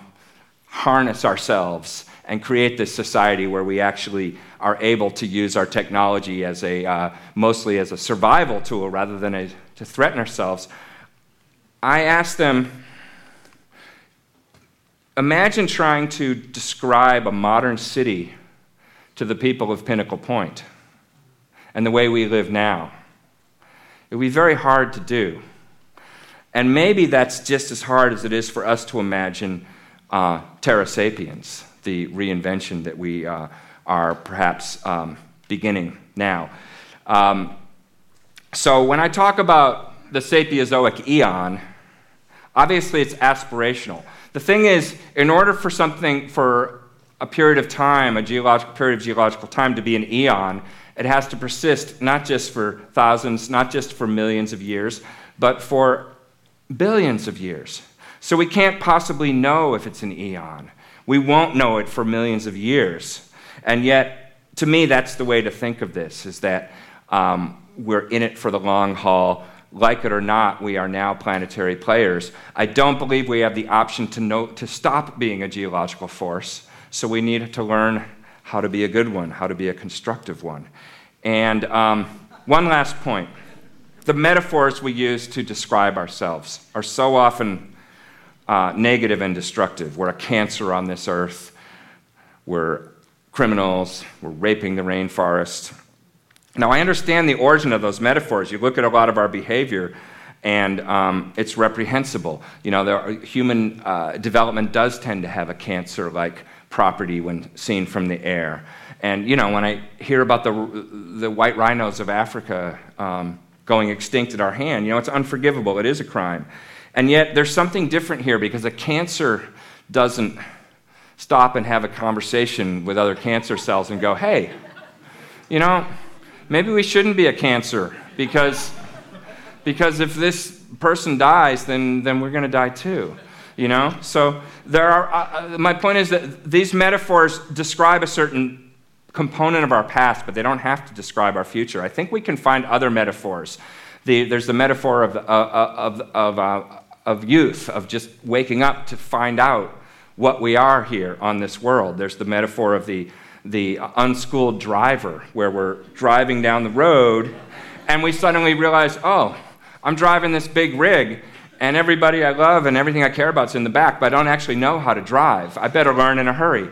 harness ourselves and create this society where we actually are able to use our technology as a uh, mostly as a survival tool rather than a, to threaten ourselves, I ask them Imagine trying to describe a modern city to the people of Pinnacle Point and the way we live now. It would be very hard to do. And maybe that's just as hard as it is for us to imagine uh, Terra Sapiens, the reinvention that we uh, are perhaps um, beginning now. Um, so when I talk about the Sapiezoic eon, obviously it's aspirational. The thing is, in order for something, for a period of time, a geological period of geological time to be an eon, it has to persist not just for thousands, not just for millions of years, but for billions of years. So we can't possibly know if it's an eon. We won't know it for millions of years. And yet, to me, that's the way to think of this is that um, we're in it for the long haul like it or not, we are now planetary players. I don't believe we have the option to, know, to stop being a geological force, so we need to learn how to be a good one, how to be a constructive one. And um, one last point. the metaphors we use to describe ourselves are so often uh, negative and destructive. We're a cancer on this earth. We're criminals. We're raping the rainforest. Now, I understand the origin of those metaphors. You look at a lot of our behavior, and um, it's reprehensible. You know, are, human uh, development does tend to have a cancer like property when seen from the air. And, you know, when I hear about the, the white rhinos of Africa um, going extinct at our hand, you know, it's unforgivable. It is a crime. And yet, there's something different here because a cancer doesn't stop and have a conversation with other cancer cells and go, hey, you know, maybe we shouldn't be a cancer because, because if this person dies, then, then we're going to die too. You know? So there are, uh, uh, my point is that these metaphors describe a certain component of our past, but they don't have to describe our future. I think we can find other metaphors. The, there's the metaphor of, uh, uh of, of, uh, of youth, of just waking up to find out what we are here on this world. There's the metaphor of the the unschooled driver, where we're driving down the road and we suddenly realize, oh, I'm driving this big rig and everybody I love and everything I care about is in the back, but I don't actually know how to drive. I better learn in a hurry.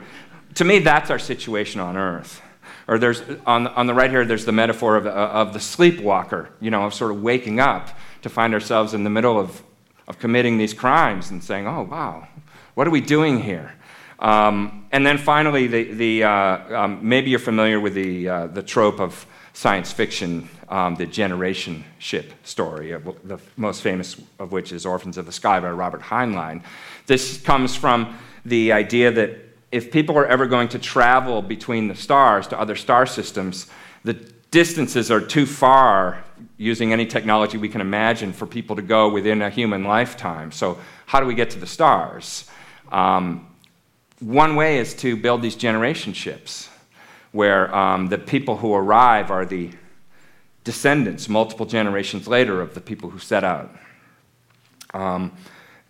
To me, that's our situation on earth. Or there's, on, on the right here, there's the metaphor of, uh, of the sleepwalker, you know, of sort of waking up to find ourselves in the middle of, of committing these crimes and saying, oh, wow, what are we doing here? Um, and then finally, the, the, uh, um, maybe you're familiar with the, uh, the trope of science fiction, um, the generation ship story, the most famous of which is Orphans of the Sky by Robert Heinlein. This comes from the idea that if people are ever going to travel between the stars to other star systems, the distances are too far using any technology we can imagine for people to go within a human lifetime. So, how do we get to the stars? Um, one way is to build these generation ships, where um, the people who arrive are the descendants, multiple generations later, of the people who set out. Um,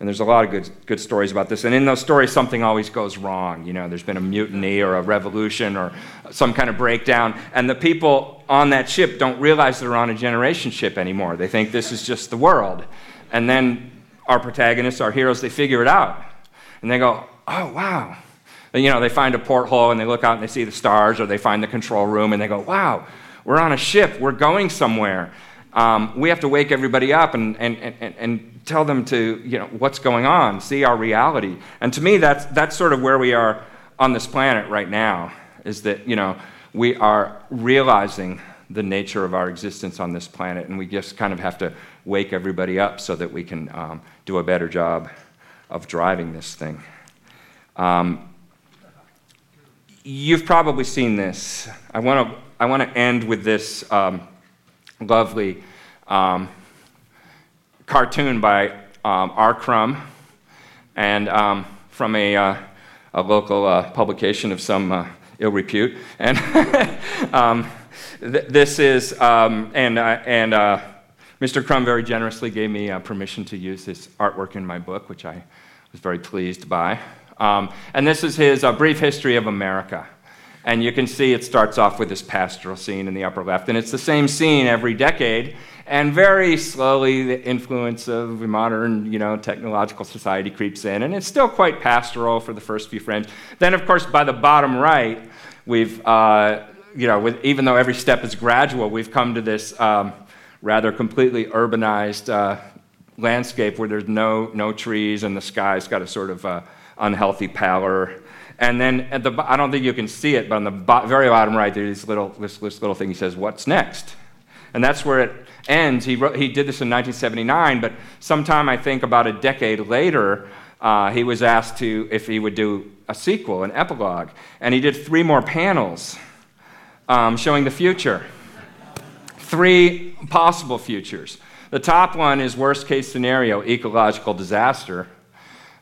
and there's a lot of good, good stories about this. And in those stories, something always goes wrong. You know, there's been a mutiny or a revolution or some kind of breakdown. And the people on that ship don't realize they're on a generation ship anymore. They think this is just the world. And then our protagonists, our heroes, they figure it out. And they go, oh, wow, you know, they find a porthole and they look out and they see the stars, or they find the control room and they go, wow, we're on a ship, we're going somewhere. Um, we have to wake everybody up and, and, and, and tell them to, you know, what's going on, see our reality. And to me, that's, that's sort of where we are on this planet right now, is that, you know, we are realizing the nature of our existence on this planet, and we just kind of have to wake everybody up so that we can um, do a better job of driving this thing. Um, you've probably seen this. I want to I want to end with this um, lovely um, cartoon by um, R. Crumb, and um, from a, uh, a local uh, publication of some uh, ill repute. And um, th- this is um, and uh, and uh, Mr. Crumb very generously gave me uh, permission to use this artwork in my book, which I was very pleased by. Um, and this is his brief history of America. And you can see it starts off with this pastoral scene in the upper left. And it's the same scene every decade. And very slowly, the influence of modern, you know, technological society creeps in. And it's still quite pastoral for the first few frames. Then, of course, by the bottom right, we've, uh, you know, with, even though every step is gradual, we've come to this um, rather completely urbanized uh, landscape where there's no, no trees and the sky's got a sort of uh, unhealthy pallor. And then at the, I don't think you can see it, but on the bo- very bottom right, there's this little, this, this little thing. He says, "What's next?" And that's where it ends. He, wrote, he did this in 1979, but sometime I think about a decade later, uh, he was asked to if he would do a sequel, an epilogue, and he did three more panels um, showing the future. Three possible futures. The top one is worst case scenario, ecological disaster.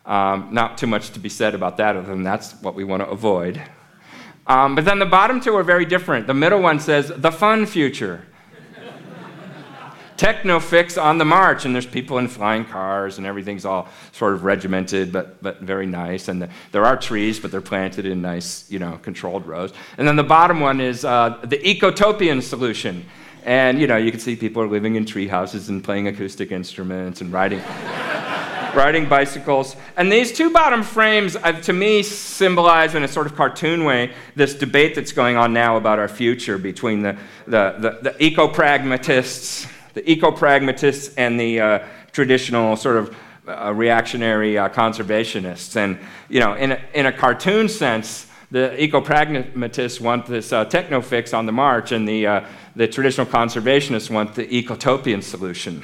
Um, not too much to be said about that, other than that's what we want to avoid. Um, but then the bottom two are very different. The middle one says, the fun future. Techno fix on the march, and there's people in flying cars, and everything's all sort of regimented, but, but very nice. And the, there are trees, but they're planted in nice, you know, controlled rows. And then the bottom one is uh, the ecotopian solution. And you know, you can see people are living in tree houses and playing acoustic instruments and riding, riding bicycles. And these two bottom frames, uh, to me, symbolize in a sort of cartoon way this debate that's going on now about our future between the, the, the, the eco-pragmatists, the eco-pragmatists and the uh, traditional sort of uh, reactionary uh, conservationists. And you know, in a, in a cartoon sense, the eco-pragmatists want this uh, techno fix on the march, and the, uh, the traditional conservationists want the ecotopian solution.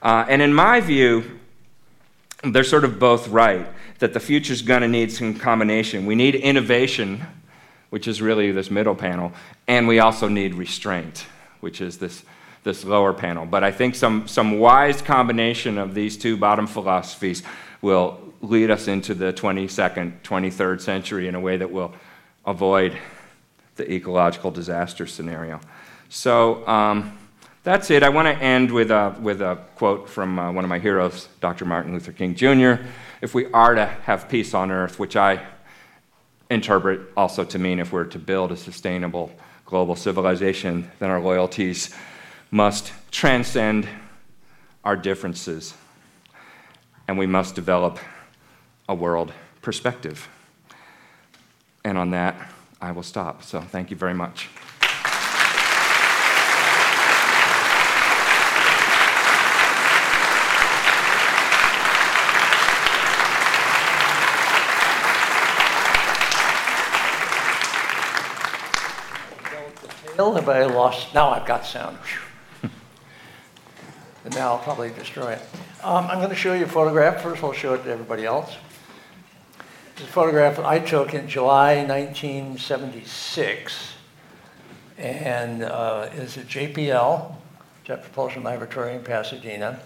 Uh, and in my view, they're sort of both right that the future's going to need some combination. We need innovation, which is really this middle panel, and we also need restraint, which is this, this lower panel. But I think some, some wise combination of these two bottom philosophies will lead us into the 22nd, 23rd century in a way that will avoid the ecological disaster scenario. So um, that's it. I want to end with a, with a quote from uh, one of my heroes, Dr. Martin Luther King Jr. If we are to have peace on earth, which I interpret also to mean if we're to build a sustainable global civilization, then our loyalties must transcend our differences and we must develop a world perspective. And on that, I will stop. So thank you very much. I lost? Now I've got sound. and now I'll probably destroy it. Um, I'm going to show you a photograph. First, I'll show it to everybody else. A photograph I took in July 1976, and uh, it's at JPL, Jet Propulsion Laboratory in Pasadena.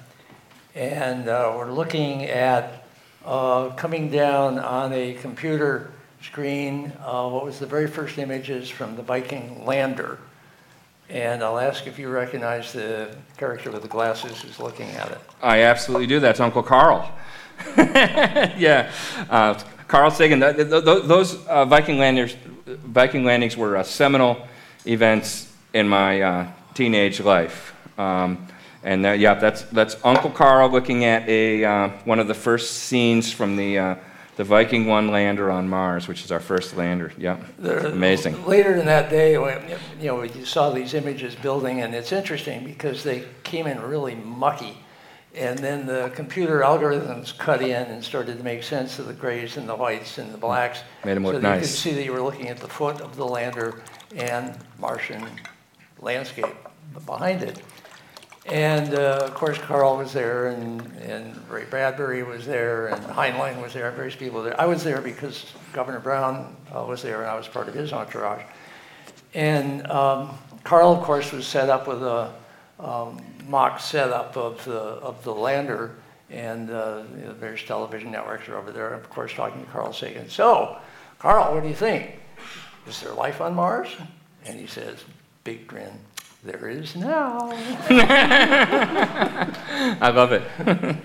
And uh, we're looking at uh, coming down on a computer screen uh, what was the very first images from the Viking lander. And I'll ask if you recognize the character with the glasses who's looking at it. I absolutely do. That's Uncle Carl. yeah. Uh, Carl Sagan, those uh, Viking, landers, Viking landings were uh, seminal events in my uh, teenage life. Um, and yeah, that's, that's Uncle Carl looking at a, uh, one of the first scenes from the, uh, the Viking 1 lander on Mars, which is our first lander. Yeah, amazing. Later in that day, you know, you saw these images building, and it's interesting because they came in really mucky and then the computer algorithms cut in and started to make sense of the grays and the whites and the blacks. Made them look so nice. you could see that you were looking at the foot of the lander and Martian landscape behind it. And uh, of course, Carl was there, and, and Ray Bradbury was there, and Heinlein was there, various people there. I was there because Governor Brown uh, was there, and I was part of his entourage. And um, Carl, of course, was set up with a um, mock setup of the, of the lander, and uh, you know, various television networks are over there, of course, talking to Carl Sagan. So, Carl, what do you think? Is there life on Mars? And he says, big grin, there is now. I love it.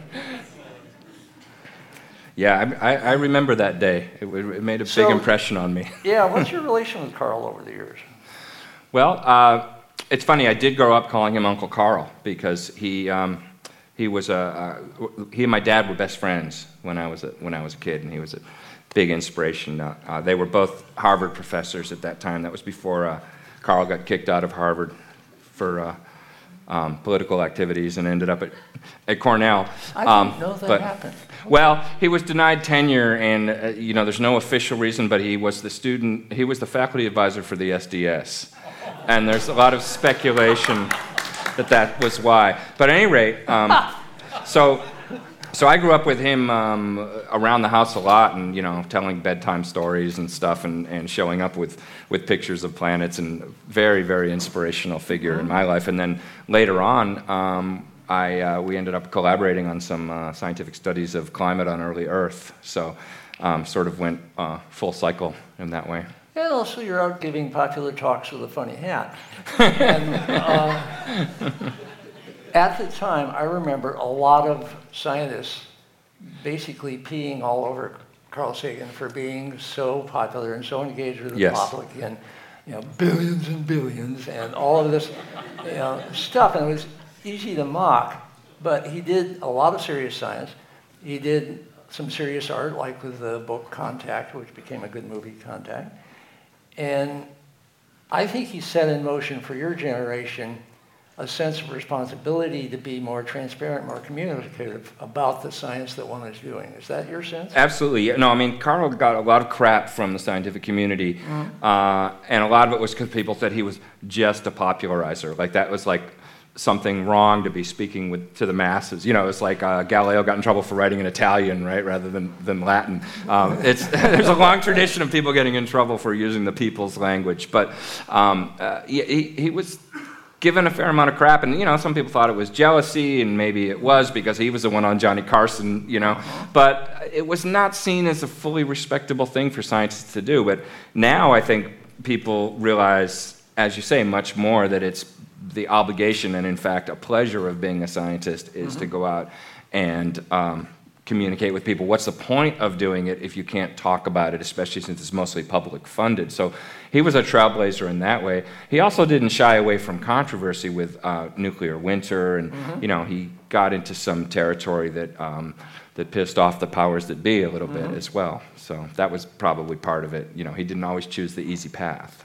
yeah, I, I, remember that day. It, it made a so, big impression on me. yeah, what's your relation with Carl over the years? Well, uh, it's funny. I did grow up calling him Uncle Carl because he um, he was a uh, he and my dad were best friends when I was a, when I was a kid, and he was a big inspiration. Uh, uh, they were both Harvard professors at that time. That was before uh, Carl got kicked out of Harvard for. Uh, um, political activities and ended up at, at Cornell. I didn't um, know that but, happened. Well, he was denied tenure, and uh, you know, there's no official reason, but he was the student. He was the faculty advisor for the SDS, and there's a lot of speculation that that was why. But at any rate, um, so so I grew up with him um, around the house a lot, and you know, telling bedtime stories and stuff, and, and showing up with with pictures of planets, and very very inspirational figure in my life. And then later on. Um, I, uh, we ended up collaborating on some uh, scientific studies of climate on early Earth. So, um, sort of went uh, full cycle in that way. And also, you're out giving popular talks with a funny hat. and, uh, at the time, I remember a lot of scientists basically peeing all over Carl Sagan for being so popular and so engaged with the yes. public and you know billions and billions and all of this. you know, stuff, and it was easy to mock. But he did a lot of serious science. He did some serious art, like with the book Contact, which became a good movie, Contact. And I think he set in motion for your generation a sense of responsibility to be more transparent, more communicative about the science that one is doing. Is that your sense? Absolutely. No, I mean, Carl got a lot of crap from the scientific community, mm-hmm. uh, and a lot of it was because people said he was just a popularizer. Like, that was like something wrong to be speaking with, to the masses. You know, it's like uh, Galileo got in trouble for writing in Italian, right, rather than, than Latin. Um, it's, there's a long tradition of people getting in trouble for using the people's language. But um, uh, he, he was given a fair amount of crap. And, you know, some people thought it was jealousy, and maybe it was because he was the one on Johnny Carson, you know. But it was not seen as a fully respectable thing for scientists to do. But now I think people realize, as you say, much more that it's the obligation and, in fact, a pleasure of being a scientist is mm-hmm. to go out and um, communicate with people. What's the point of doing it if you can't talk about it, especially since it's mostly public funded? So he was a trailblazer in that way. He also didn't shy away from controversy with uh, nuclear winter, and mm-hmm. you know he got into some territory that um, that pissed off the powers that be a little mm-hmm. bit as well. So that was probably part of it. You know, he didn't always choose the easy path.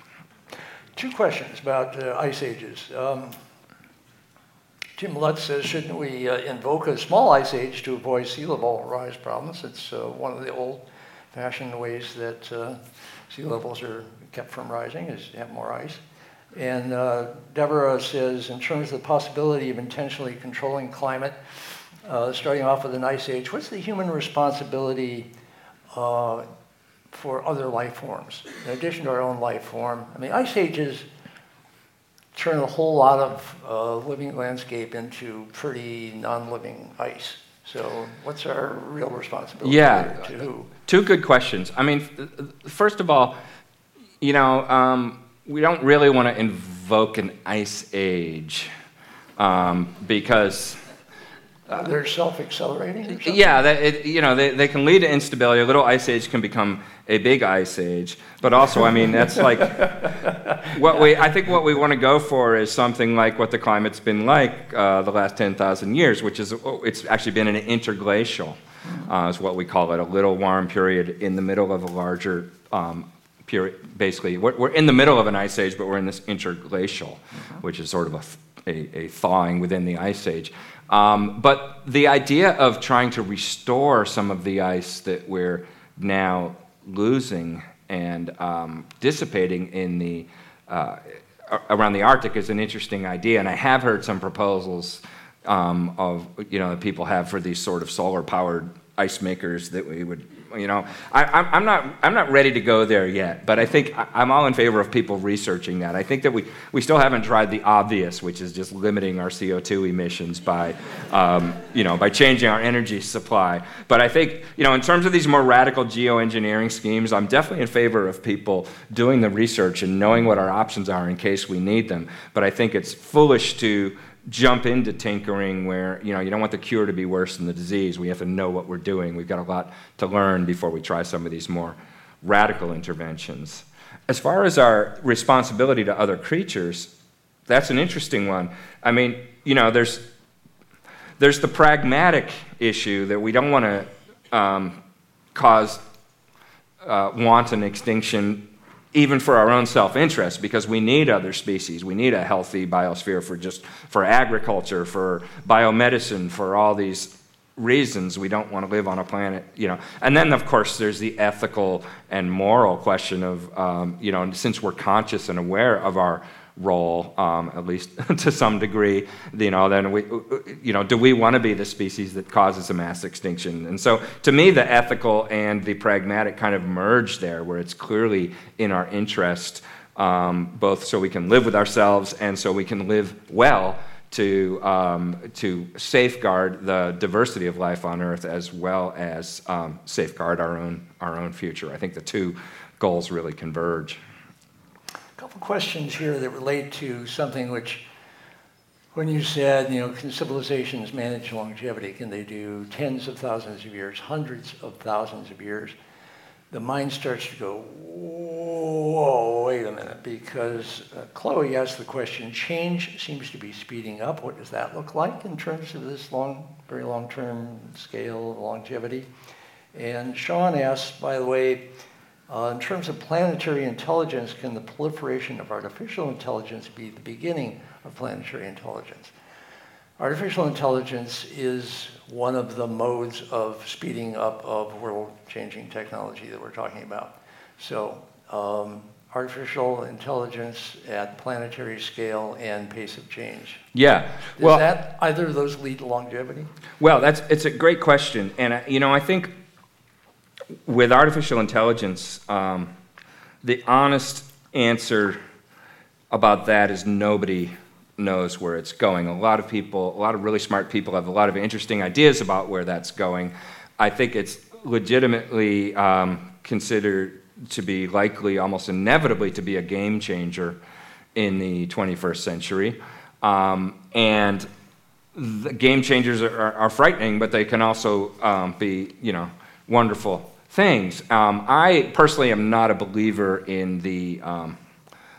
Two questions about uh, ice ages. Um, Jim Lutz says, shouldn't we uh, invoke a small ice age to avoid sea level rise problems? It's uh, one of the old-fashioned ways that uh, sea levels are kept from rising, is to have more ice. And uh, Deborah says, in terms of the possibility of intentionally controlling climate, uh, starting off with an ice age, what's the human responsibility uh, for other life forms, in addition to our own life form? I mean, ice ages turn a whole lot of uh, living landscape into pretty non-living ice. So what's our real responsibility yeah, to who? Two good questions. I mean, first of all, you know, um, we don't really want to invoke an ice age um, because uh, they're self-accelerating. Yeah, they, it, you know, they, they can lead to instability. A little ice age can become a big ice age. But also, I mean, that's like what we. I think what we want to go for is something like what the climate's been like uh, the last ten thousand years, which is it's actually been an interglacial, uh, is what we call it, a little warm period in the middle of a larger. Um, period, basically, we're, we're, in the middle of an ice age, but we're in this interglacial, mm-hmm. which is sort of a, a, a thawing within the ice age. Um, but the idea of trying to restore some of the ice that we're now losing and um, dissipating in the uh, around the Arctic is an interesting idea, and I have heard some proposals um, of you know that people have for these sort of solar powered ice makers that we would you know, I, am not, I'm not ready to go there yet, but I think I'm all in favor of people researching that. I think that we, we still haven't tried the obvious, which is just limiting our CO2 emissions by, um, you know, by changing our energy supply. But I think, you know, in terms of these more radical geoengineering schemes, I'm definitely in favor of people doing the research and knowing what our options are in case we need them. But I think it's foolish to jump into tinkering where you know you don't want the cure to be worse than the disease. We have to know what we're doing. We've got a lot to learn before we try some of these more radical interventions. As far as our responsibility to other creatures, that's an interesting one. I mean, you know, there's there's the pragmatic issue that we don't want to um, cause uh, wanton extinction even for our own self-interest because we need other species. We need a healthy biosphere for just for agriculture for biomedicine for all these reasons. We don't want to live on a planet you know. And then of course there's the ethical and moral question of um, you know since we're conscious and aware of our role, um, at least to some degree, you know, then we, you know, do we want to be the species that causes a mass extinction? And so, to me, the ethical and the pragmatic kind of merge there, where it's clearly in our interest, um, both so we can live with ourselves and so we can live well to, um, to safeguard the diversity of life on Earth as well as um, safeguard our own, our own future. I think the two goals really converge couple questions here that relate to something which, when you said, you know, can civilizations manage longevity? Can they do tens of thousands of years, hundreds of thousands of years? the mind starts to go, whoa, wait a minute, because uh, Chloe asked the question, change seems to be speeding up. What does that look like in terms of this long, very long-term scale of longevity? And Sean asked, by the way, uh, in terms of planetary intelligence, can the proliferation of artificial intelligence be the beginning of planetary intelligence? Artificial intelligence is one of the modes of speeding up of world-changing technology that we're talking about. So um, artificial intelligence at planetary scale and pace of change. Yeah. Does well, that either of those lead to longevity? Well, that's it's a great question, and uh, you know I think with artificial intelligence, um, the honest answer about that is nobody knows where it's going. A lot of people, a lot of really smart people, have a lot of interesting ideas about where that's going. I think it's legitimately um, considered to be likely, almost inevitably, to be a game changer in the 21st century. Um, and the game changers are, are, frightening, but they can also um, be, you know, wonderful things. Um, I personally am not a believer in the um,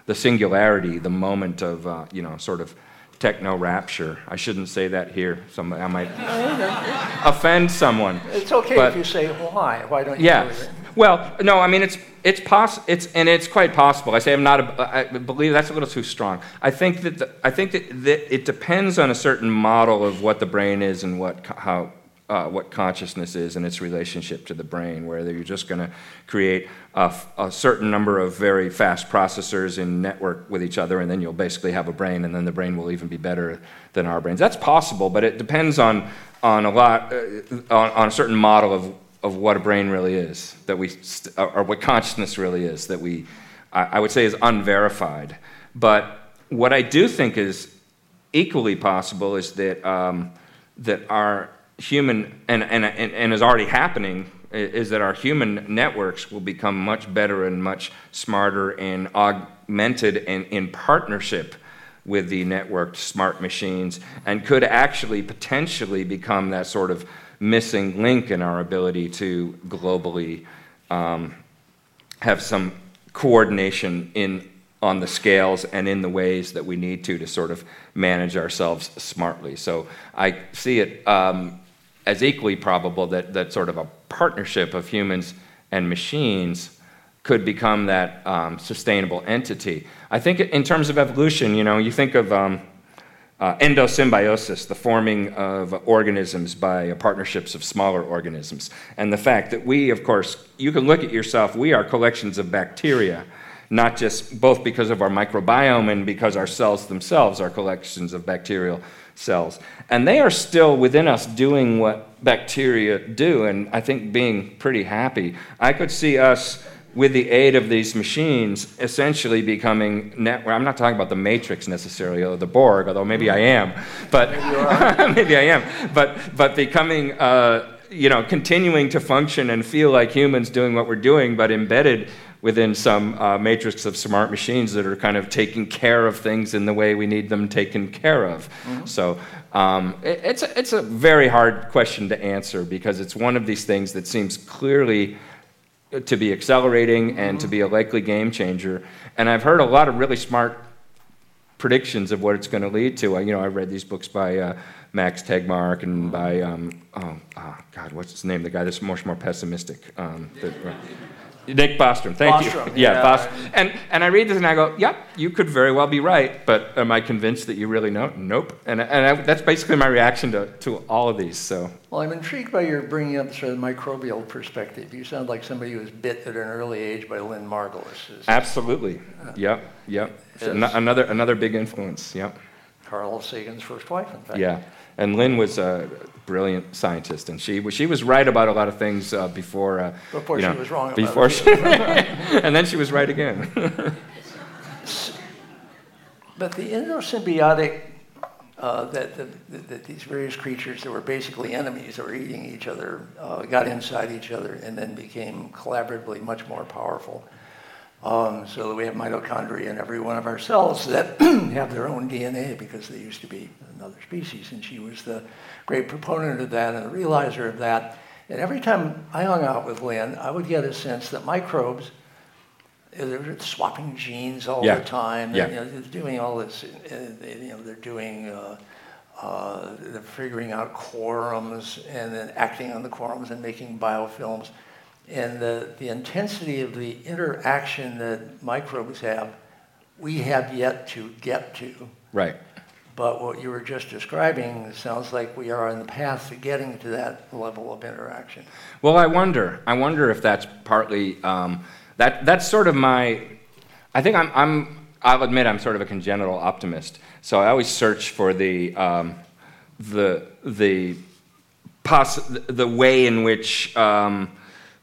the singularity, the moment of, uh, you know, sort of techno rapture. I shouldn't say that here. Some, I might offend someone. It's okay but, if you say why. Why don't you? Yeah. Well, no. I mean, it's it's possible. It's and it's quite possible. I say I'm not. A, I believe that's a little too strong. I think that the, I think that, that it depends on a certain model of what the brain is and what how uh, what consciousness is and its relationship to the brain, where you're just going to create a, a, certain number of very fast processors in network with each other, and then you'll basically have a brain, and then the brain will even be better than our brains. That's possible, but it depends on, on a lot, uh, on, on, a certain model of, of what a brain really is, that we, st- or what consciousness really is, that we, I, I would say, is unverified. But what I do think is equally possible is that, um, that our human, and, and, and, is already happening, is that our human networks will become much better and much smarter and augmented and in partnership with the networked smart machines and could actually potentially become that sort of missing link in our ability to globally um, have some coordination in on the scales and in the ways that we need to to sort of manage ourselves smartly. So I see it um, as equally probable that, that sort of a partnership of humans and machines could become that um, sustainable entity. I think in terms of evolution, you know, you think of um, uh, endosymbiosis, the forming of organisms by partnerships of smaller organisms, and the fact that we, of course, you can look at yourself, we are collections of bacteria, not just both because of our microbiome and because our cells themselves are collections of bacterial cells. And they are still within us doing what bacteria do, and I think being pretty happy. I could see us, with the aid of these machines, essentially becoming. I'm not talking about the Matrix necessarily, or the Borg, although maybe I am, but maybe I am, but, but becoming. Uh, you know, continuing to function and feel like humans doing what we're doing, but embedded within some uh, matrix of smart machines that are kind of taking care of things in the way we need them taken care of. Mm-hmm. So um, it, it's, a, it's a very hard question to answer because it's one of these things that seems clearly to be accelerating and to be a likely game changer. And I've heard a lot of really smart predictions of what it's going to lead to. You know, I read these books by uh, Max Tegmark and by, um, oh, oh, God, what's his name? The guy that's much more pessimistic. Um, that, uh, Nick Bostrom, thank Bostrom, you. Yeah, yeah. Bostrom. And, and I read this and I go, yep, you could very well be right, but am I convinced that you really know? Nope. And, and I, that's basically my reaction to, to all of these. So. Well, I'm intrigued by your bringing up sort of the microbial perspective. You sound like somebody who was bit at an early age by Lynn Margulis. Absolutely. Uh, yep, yep. another, another big influence, yep. Carl Sagan's first wife, in fact. Yeah. And Lynn was a brilliant scientist, and she, she was right about a lot of things uh, before. Uh, before you know, she was wrong before she, and then she was right again. but the endosymbiotic, uh, that, that, that, these various creatures that were basically enemies that were eating each other uh, got inside each other and then became collaboratively much more powerful. Um, so that we have mitochondria in every one of our cells that have their own DNA because they used to be another species. And she was the great proponent of that and the realizer of that. And every time I hung out with Lynn, I would get a sense that microbes, they're swapping genes all Yeah. the time. Yeah. You know, they're doing all this, uh, you know, they're doing, uh, uh, they're figuring out quorums and then acting on the quorums and making biofilms. And the, the intensity of the interaction that microbes have, we have yet to get to. Right. But what you were just describing sounds like we are on the path to getting to that level of interaction. Well, I wonder. I wonder if that's partly um, that. That's sort of my. I think I'm. I'm. I'll admit I'm sort of a congenital optimist. So I always search for the um, the the poss- the way in which um,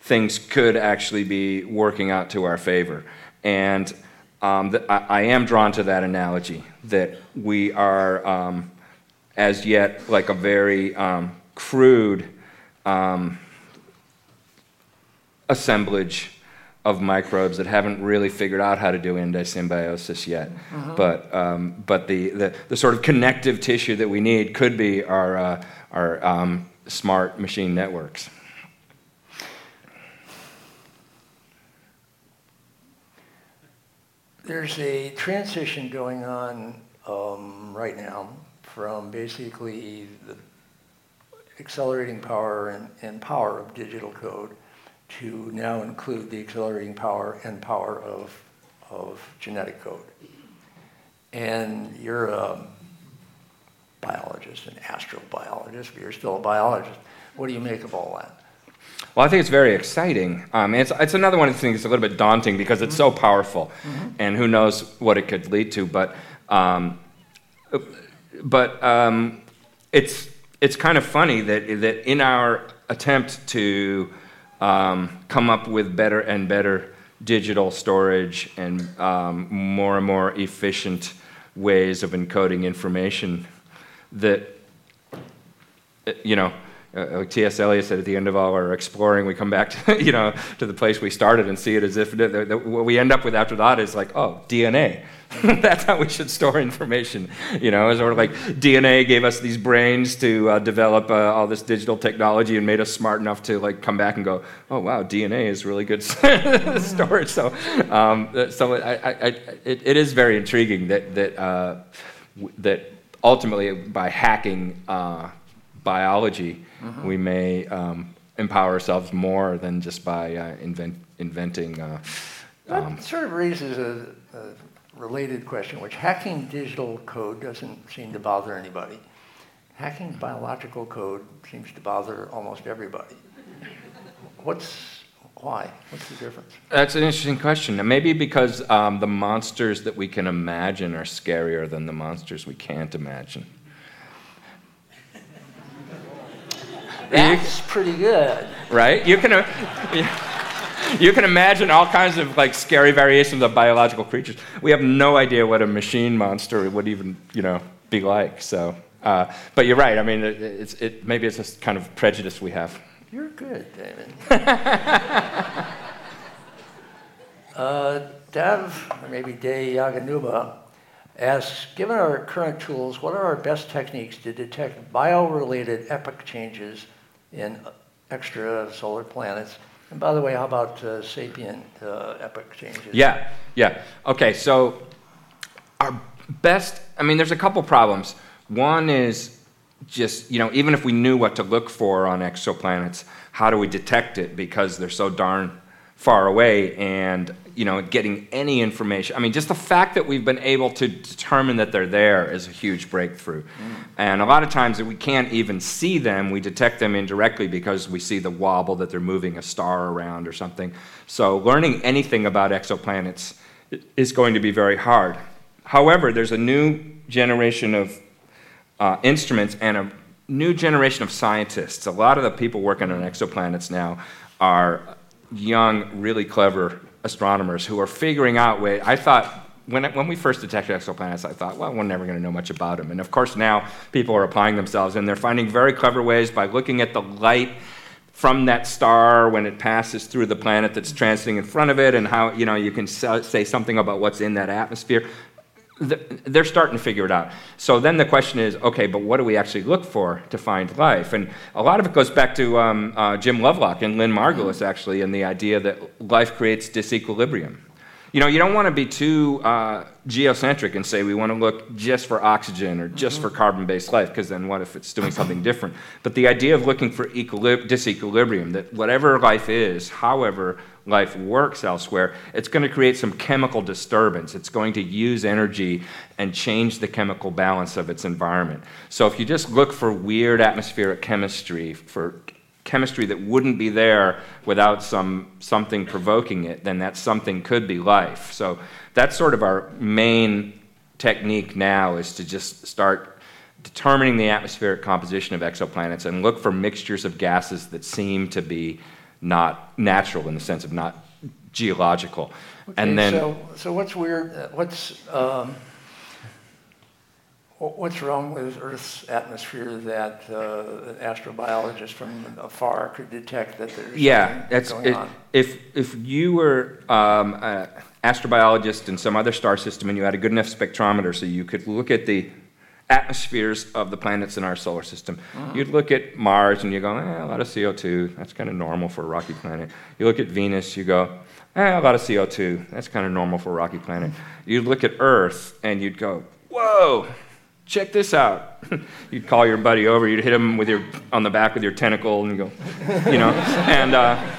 things could actually be working out to our favor, and um, th- I, I am drawn to that analogy that we are um, as yet like a very um, crude. Um, assemblage of microbes that haven't really figured out how to do endosymbiosis yet. But, um, but the, the, the sort of connective tissue that we need could be our, uh, our um, smart machine networks. There's a transition going on um, right now from basically the accelerating power and, and power of digital code to now include the accelerating power and power of, of genetic code. And you're a biologist, an astrobiologist, but you're still a biologist. What do you make of all that? Well, I think it's very exciting. Um, it's, it's another one of the things that's a little bit daunting because it's so powerful, and who knows what it could lead to. But, um, but um, it's, it's kind of funny that, that in our attempt to um, come up with better and better digital storage and um, more and more efficient ways of encoding information, that you know, uh, like T.S. Eliot said at the end of all our exploring, we come back to, you know, to the place we started and see it as if the, the, what we end up with after that is like, oh, DNA. That's how we should store information. You know, sort of like DNA gave us these brains to uh, develop uh, all this digital technology and made us smart enough to like come back and go, oh wow, DNA is really good storage. So, um, so I, I, I, it, it is very intriguing that that uh, that ultimately by hacking uh, we may um, empower ourselves more than just by uh, invent, inventing. Uh, um, That sort of raises a, a related question, which hacking digital code doesn't seem to bother anybody. Hacking biological code seems to bother almost everybody. What's why? What's the difference? that's an interesting question. And Maybe because um, the monsters that we can imagine are scarier than the monsters we can't imagine. That's pretty good. right? You can, uh, you can imagine all kinds of like scary variations of biological creatures. We have no idea what a machine monster would even, you know, be like. So, uh, but you're right. I mean, it, it's, it, maybe it's a kind of prejudice we have. You're good, David. uh, Dev, or maybe Day Yaganuba, asks, given our current tools, what are our best techniques to detect bio-related epoch changes in extrasolar planets? And by the way, how about uh, sapient uh, epoch changes? Yeah, yeah. Okay, so our best, I mean, there's a couple problems. One is just, you know, even if we knew what to look for on exoplanets, how do we detect it because they're so darn far away and, you know, getting any information. I mean, just the fact that we've been able to determine that they're there is a huge breakthrough. And a lot of times we can't even see them, we detect them indirectly because we see the wobble that they're moving a star around or something. So learning anything about exoplanets is going to be very hard. However, there's a new generation of uh, instruments and a new generation of scientists. A lot of the people working on exoplanets now are young, really clever astronomers who are figuring out ways. I thought when, when we first detected exoplanets, I thought, well, we're never going to know much about them. And of course, now people are applying themselves and they're finding very clever ways by looking at the light from that star when it passes through the planet that's transiting in front of it and how you know you can say something about what's in that atmosphere they're starting to figure it out. So then the question is, okay, but what do we actually look for to find life? And a lot of it goes back to um, uh, Jim Lovelock and Lynn Margulis, actually, and the idea that life creates disequilibrium. You know, you don't want to be too uh, geocentric and say we want to look just for oxygen or just for carbon based life, because then what if it's doing something different? But the idea of looking for disequilibrium, that whatever life is, however life works elsewhere, it's going to create some chemical disturbance. It's going to use energy and change the chemical balance of its environment. So if you just look for weird atmospheric chemistry, for chemistry that wouldn't be there without some, something provoking it, then that something could be life. So that's sort of our main technique now is to just start determining the atmospheric composition of exoplanets and look for mixtures of gases that seem to be not natural in the sense of not geological. Okay, and then, so, so what's weird? What's um, what's wrong with Earth's atmosphere that uh, an astrobiologist from afar could detect that there's yeah, that's going it, on? If if you were um, an astrobiologist in some other star system and you had a good enough spectrometer, so you could look at the atmospheres of the planets in our solar system. Mm-hmm. You'd look at Mars and you go, eh, a lot of CO2. That's kind of normal for a rocky planet. You look at Venus, you go, eh, a lot of CO2. That's kind of normal for a rocky planet. You'd look at Earth and you'd go, whoa, check this out. you'd call your buddy over, you'd hit him with your, on the back with your tentacle and you go, you know, and uh,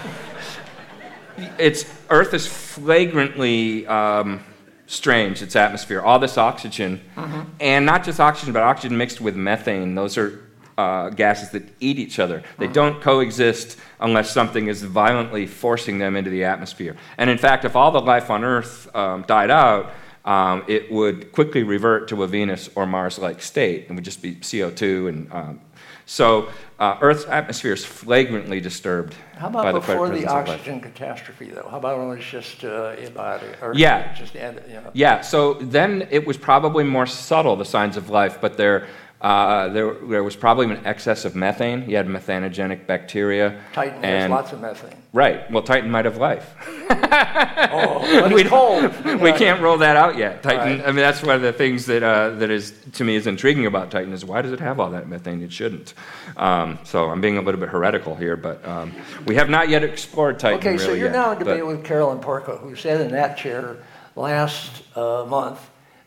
it's, Earth is flagrantly um, strange, its atmosphere. All this oxygen, mm-hmm. and not just oxygen, but oxygen mixed with methane. Those are uh, gases that eat each other. They mm-hmm. don't coexist unless something is violently forcing them into the atmosphere. And in fact, if all the life on Earth um, died out, um, it would quickly revert to a Venus or Mars like state. It would just be CO2 and um, so uh, Earth's atmosphere is flagrantly disturbed. How about by the before the oxygen catastrophe, though? How about when it's just uh, abiotic? yeah. Just, you know? Yeah. So then it was probably more subtle, the signs of life, but there uh, there, there was probably an excess of methane. You had methanogenic bacteria. Titan and, has lots of methane. Right. Well, Titan might have life. oh, we, cold. we can't roll that out yet. Titan. Right. I mean, that's one of the things that uh, that is to me is intriguing about Titan is why does it have all that methane? It shouldn't. Um, so I'm being a little bit heretical here, but um, we have not yet explored Titan. Okay, really so you're yet, now in debate with Carolyn Porco, who sat in that chair last uh, month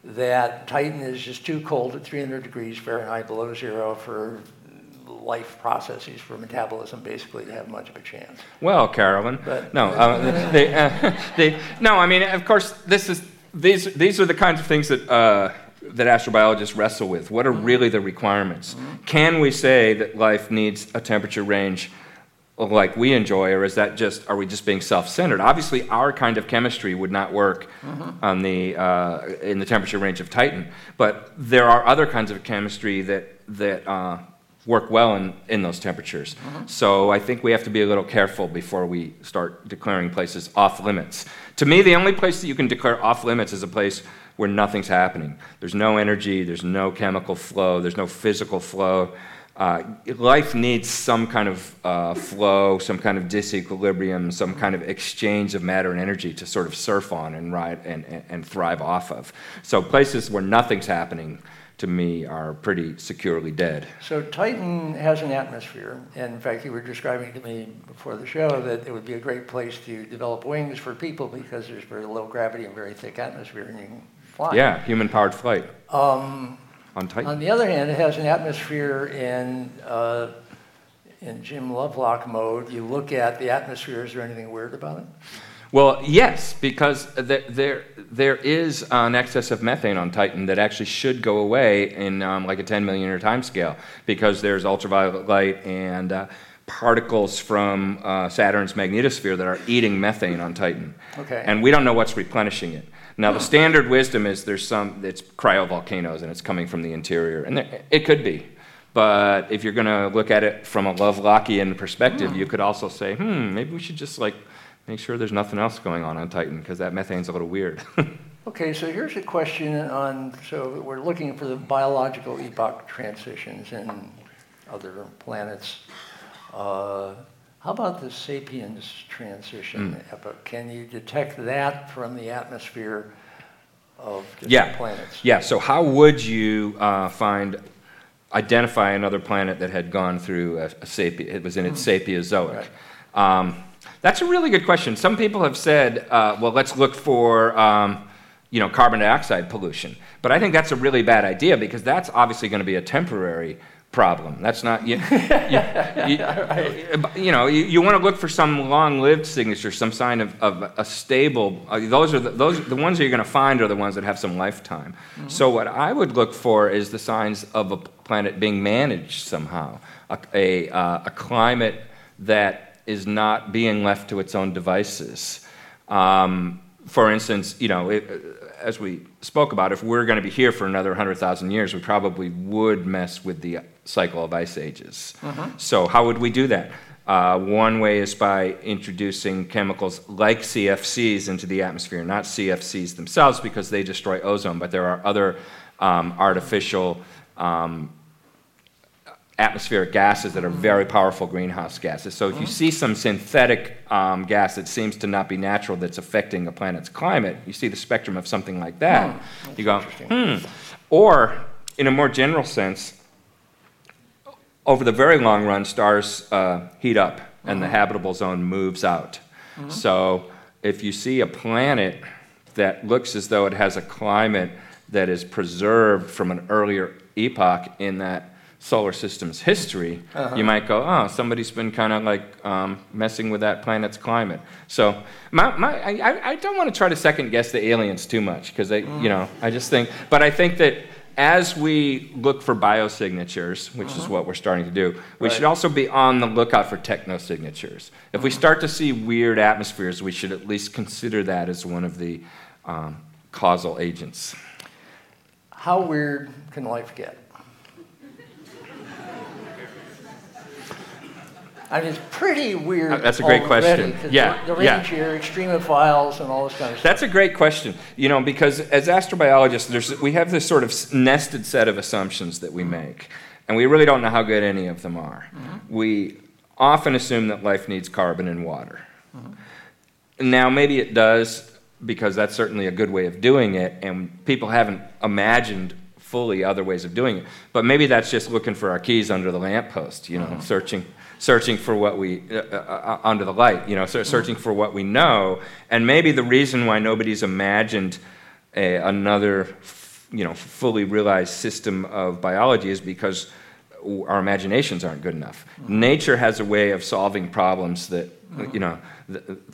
that Titan is just too cold at 300 degrees Fahrenheit below zero for life processes for metabolism basically to have much of a chance. Well, Carolyn, but, no, uh, they, uh, they, no. I mean, of course, this is these these are the kinds of things that. Uh, that astrobiologists wrestle with. What are really the requirements? Mm-hmm. Can we say that life needs a temperature range like we enjoy, or is that just are we just being self-centered? Obviously, our kind of chemistry would not work mm-hmm. on the uh, in the temperature range of Titan, but there are other kinds of chemistry that that uh, work well in, in those temperatures. Mm-hmm. So I think we have to be a little careful before we start declaring places off limits. To me, the only place that you can declare off limits is a place where nothing's happening. There's no energy, there's no chemical flow, there's no physical flow. Uh, life needs some kind of uh, flow, some kind of disequilibrium, some kind of exchange of matter and energy to sort of surf on and ride and, and, and thrive off of. So places where nothing's happening to me are pretty securely dead. So Titan has an atmosphere, and in fact, you were describing to me before the show that it would be a great place to develop wings for people because there's very low gravity and very thick atmosphere, and you can fly. Yeah, human-powered flight. Um, on Titan. On the other hand, it has an atmosphere in uh, in Jim Lovelock mode. You look at the atmosphere. Is there anything weird about it? Well, yes, because there, there, there is an excess of methane on Titan that actually should go away in um, like a 10 million year time scale because there's ultraviolet light and uh, particles from uh, Saturn's magnetosphere that are eating methane on Titan. Okay. And we don't know what's replenishing it. Now, the standard wisdom is there's some, it's cryovolcanoes and it's coming from the interior. And there, it could be. But if you're going to look at it from a Lovelockian perspective, you could also say, hmm, maybe we should just like make sure there's nothing else going on on Titan because that methane's a little weird. okay, so here's a question on so we're looking for the biological epoch transitions in other planets. Uh, how about the sapiens transition mm. epoch? Can you detect that from the atmosphere of different Yeah. planets. Yeah, so how would you uh, find, identify another planet that had gone through a, a sapi- it was in its Sapiezoic? Um, that's a really good question. Some people have said, uh, well, let's look for, um, you know, carbon dioxide pollution. But I think that's a really bad idea because that's obviously going to be a temporary problem. That's not, you, you, you, you know, you, you want to look for some long-lived signature, some sign of, of a stable. Uh, those are the, those the ones that you're going to find are the ones that have some lifetime. So what I would look for is the signs of a planet being managed somehow, a a, uh, a climate that is not being left to its own devices. Um, for instance, you know, it, as we spoke about, if we're going to be here for another 100,000 years, we probably would mess with the cycle of ice ages. So, how would we do that? Uh, one way is by introducing chemicals like CFCs into the atmosphere, not CFCs themselves because they destroy ozone, but there are other um, artificial um, atmospheric gases that are very powerful greenhouse gases. So if you see some synthetic um, gas that seems to not be natural that's affecting a planet's climate, you see the spectrum of something like that. you go, hmm. Or, in a more general sense, over the very long run, stars uh, heat up and the habitable zone moves out. So if you see a planet that looks as though it has a climate that is preserved from an earlier epoch in that solar system's history, uh-huh. you might go, oh, somebody's been kind of like um, messing with that planet's climate. So my, my, I, I don't want to try to second guess the aliens too much because I, you mm. know, I just think, but I think that as we look for biosignatures, which is uh-huh. what we're starting to do, we should also be on the lookout for technosignatures. If we uh-huh. start to see weird atmospheres, we should at least consider that as one of the um, causal agents. How weird can life get? I mean, it's pretty weird. Uh, that's a great already, question. Yeah, The, the yeah. range here, extremophiles, and all this kind of stuff. That's a great question. You know, because as astrobiologists, there's, we have this sort of nested set of assumptions that we make, and we really don't know how good any of them are. Mm-hmm. We often assume that life needs carbon and water. Mm-hmm. Now, maybe it does, because that's certainly a good way of doing it, and people haven't imagined fully other ways of doing it. But maybe that's just looking for our keys under the lamppost, you know, uh-huh. searching, searching for what we, uh, uh, uh, under the light, you know, searching for what we know. And maybe the reason why nobody's imagined a, another, you know, fully realized system of biology is because our imaginations aren't good enough. Nature has a way of solving problems that, you know,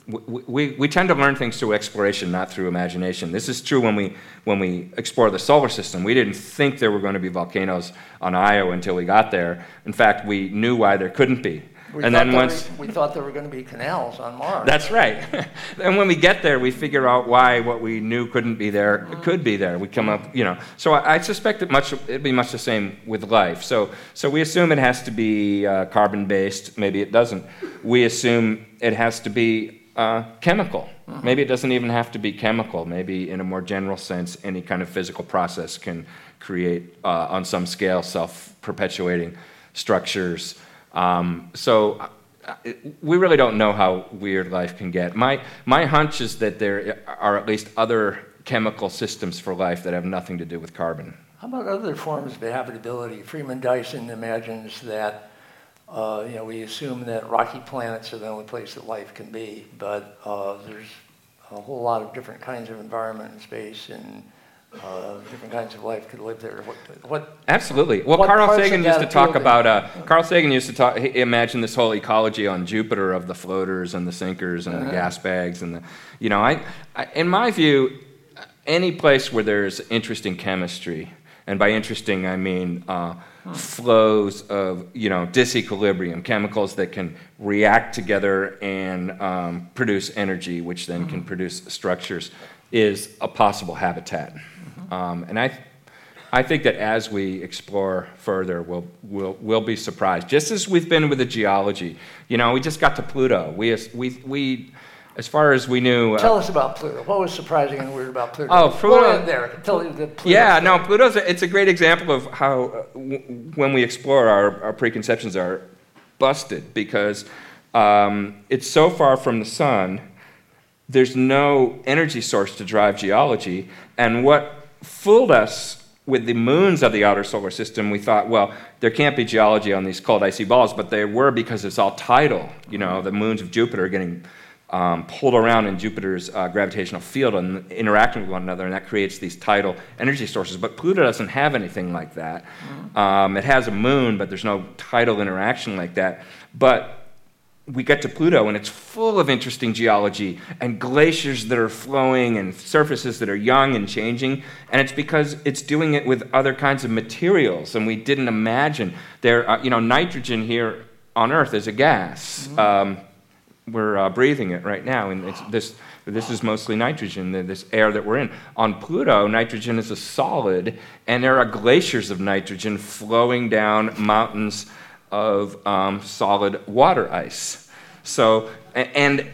we, we, tend to learn things through exploration, not through imagination. This is true when we, when we explore the solar system. We didn't think there were going to be volcanoes on Io until we got there. In fact, we knew why there couldn't be. We and then once. were, we thought there were going to be canals on Mars. That's right. and when we get there, we figure out why what we knew couldn't be there could be there. We come up, you know. So I, I suspect it much it'd be much the same with life. So so we assume it has to be uh, carbon based. Maybe it doesn't. We assume it has to be uh, chemical. Maybe it doesn't even have to be chemical. Maybe in a more general sense, any kind of physical process can create, uh, on some scale, self perpetuating structures. Um, so uh, we really don't know how weird life can get. My, my hunch is that there are at least other chemical systems for life that have nothing to do with carbon. How about other forms of habitability? Freeman Dyson imagines that, uh, you know, we assume that rocky planets are the only place that life can be, but uh, there's a whole lot of different kinds of environment and space, and uh, different kinds of life could live there. What, what Absolutely. Well, What Carl Sagan used to talk about. Uh, Carl Sagan used to talk. He imagine this whole ecology on Jupiter of the floaters and the sinkers and the gas bags and the. You know, I, I in my view, any place where there's interesting chemistry, and by interesting I mean uh, flows of you know disequilibrium, chemicals that can react together and um, produce energy, which then can produce structures, is a possible habitat. Um, and I, I think that as we explore further, we'll, we'll, we'll be surprised. Just as we've been with the geology. You know, we just got to Pluto. We, we, we as far as we knew. uh, Tell us about Pluto. What was surprising and weird about Pluto? Oh, Pluto- there. Tell you the Pluto. Yeah, story. no, Pluto's a, it's a great example of how uh, w- when we explore our, our preconceptions are busted because um, it's so far from the sun. There's no energy source to drive geology, And what fooled us with the moons of the outer solar system, we thought, well, there can't be geology on these cold icy balls, but they were because it's all tidal. You know, the moons of Jupiter are getting um, pulled around in Jupiter's uh, gravitational field and interacting with one another, and that creates these tidal energy sources. But Pluto doesn't have anything like that. Um, it has a moon, but there's no tidal interaction like that. But we get to Pluto, and it's full of interesting geology and glaciers that are flowing and surfaces that are young and changing. And it's because it's doing it with other kinds of materials, and we didn't imagine. There, uh, you know, nitrogen here on Earth is a gas. Mm-hmm. Um, we're uh, breathing it right now, and this this is mostly nitrogen, this air that we're in. On Pluto, nitrogen is a solid, and there are glaciers of nitrogen flowing down mountains of um, solid water ice. So, and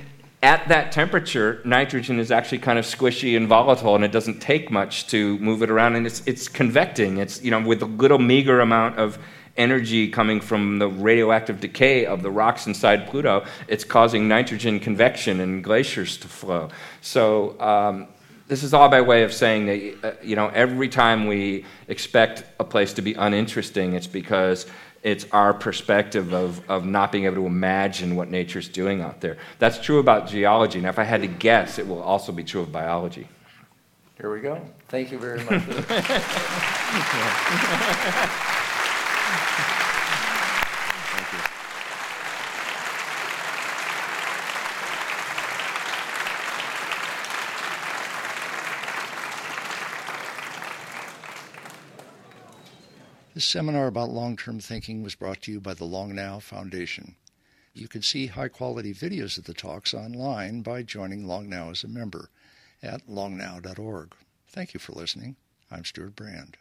at that temperature, nitrogen is actually kind of squishy and volatile, and it doesn't take much to move it around, and it's, it's convecting. It's, you know, with a little meager amount of energy coming from the radioactive decay of the rocks inside Pluto, it's causing nitrogen convection and glaciers to flow. So, um, this is all by way of saying that, uh, you know, every time we expect a place to be uninteresting, it's because it's our perspective of, of not being able to imagine what nature's doing out there. That's true about geology. Now, if I had to guess, it will also be true of biology. Here we go. Thank you very much. This seminar about long term thinking was brought to you by the Long Now Foundation. You can see high quality videos of the talks online by joining Long Now as a member at longnow.org. Thank you for listening. I'm Stewart Brand.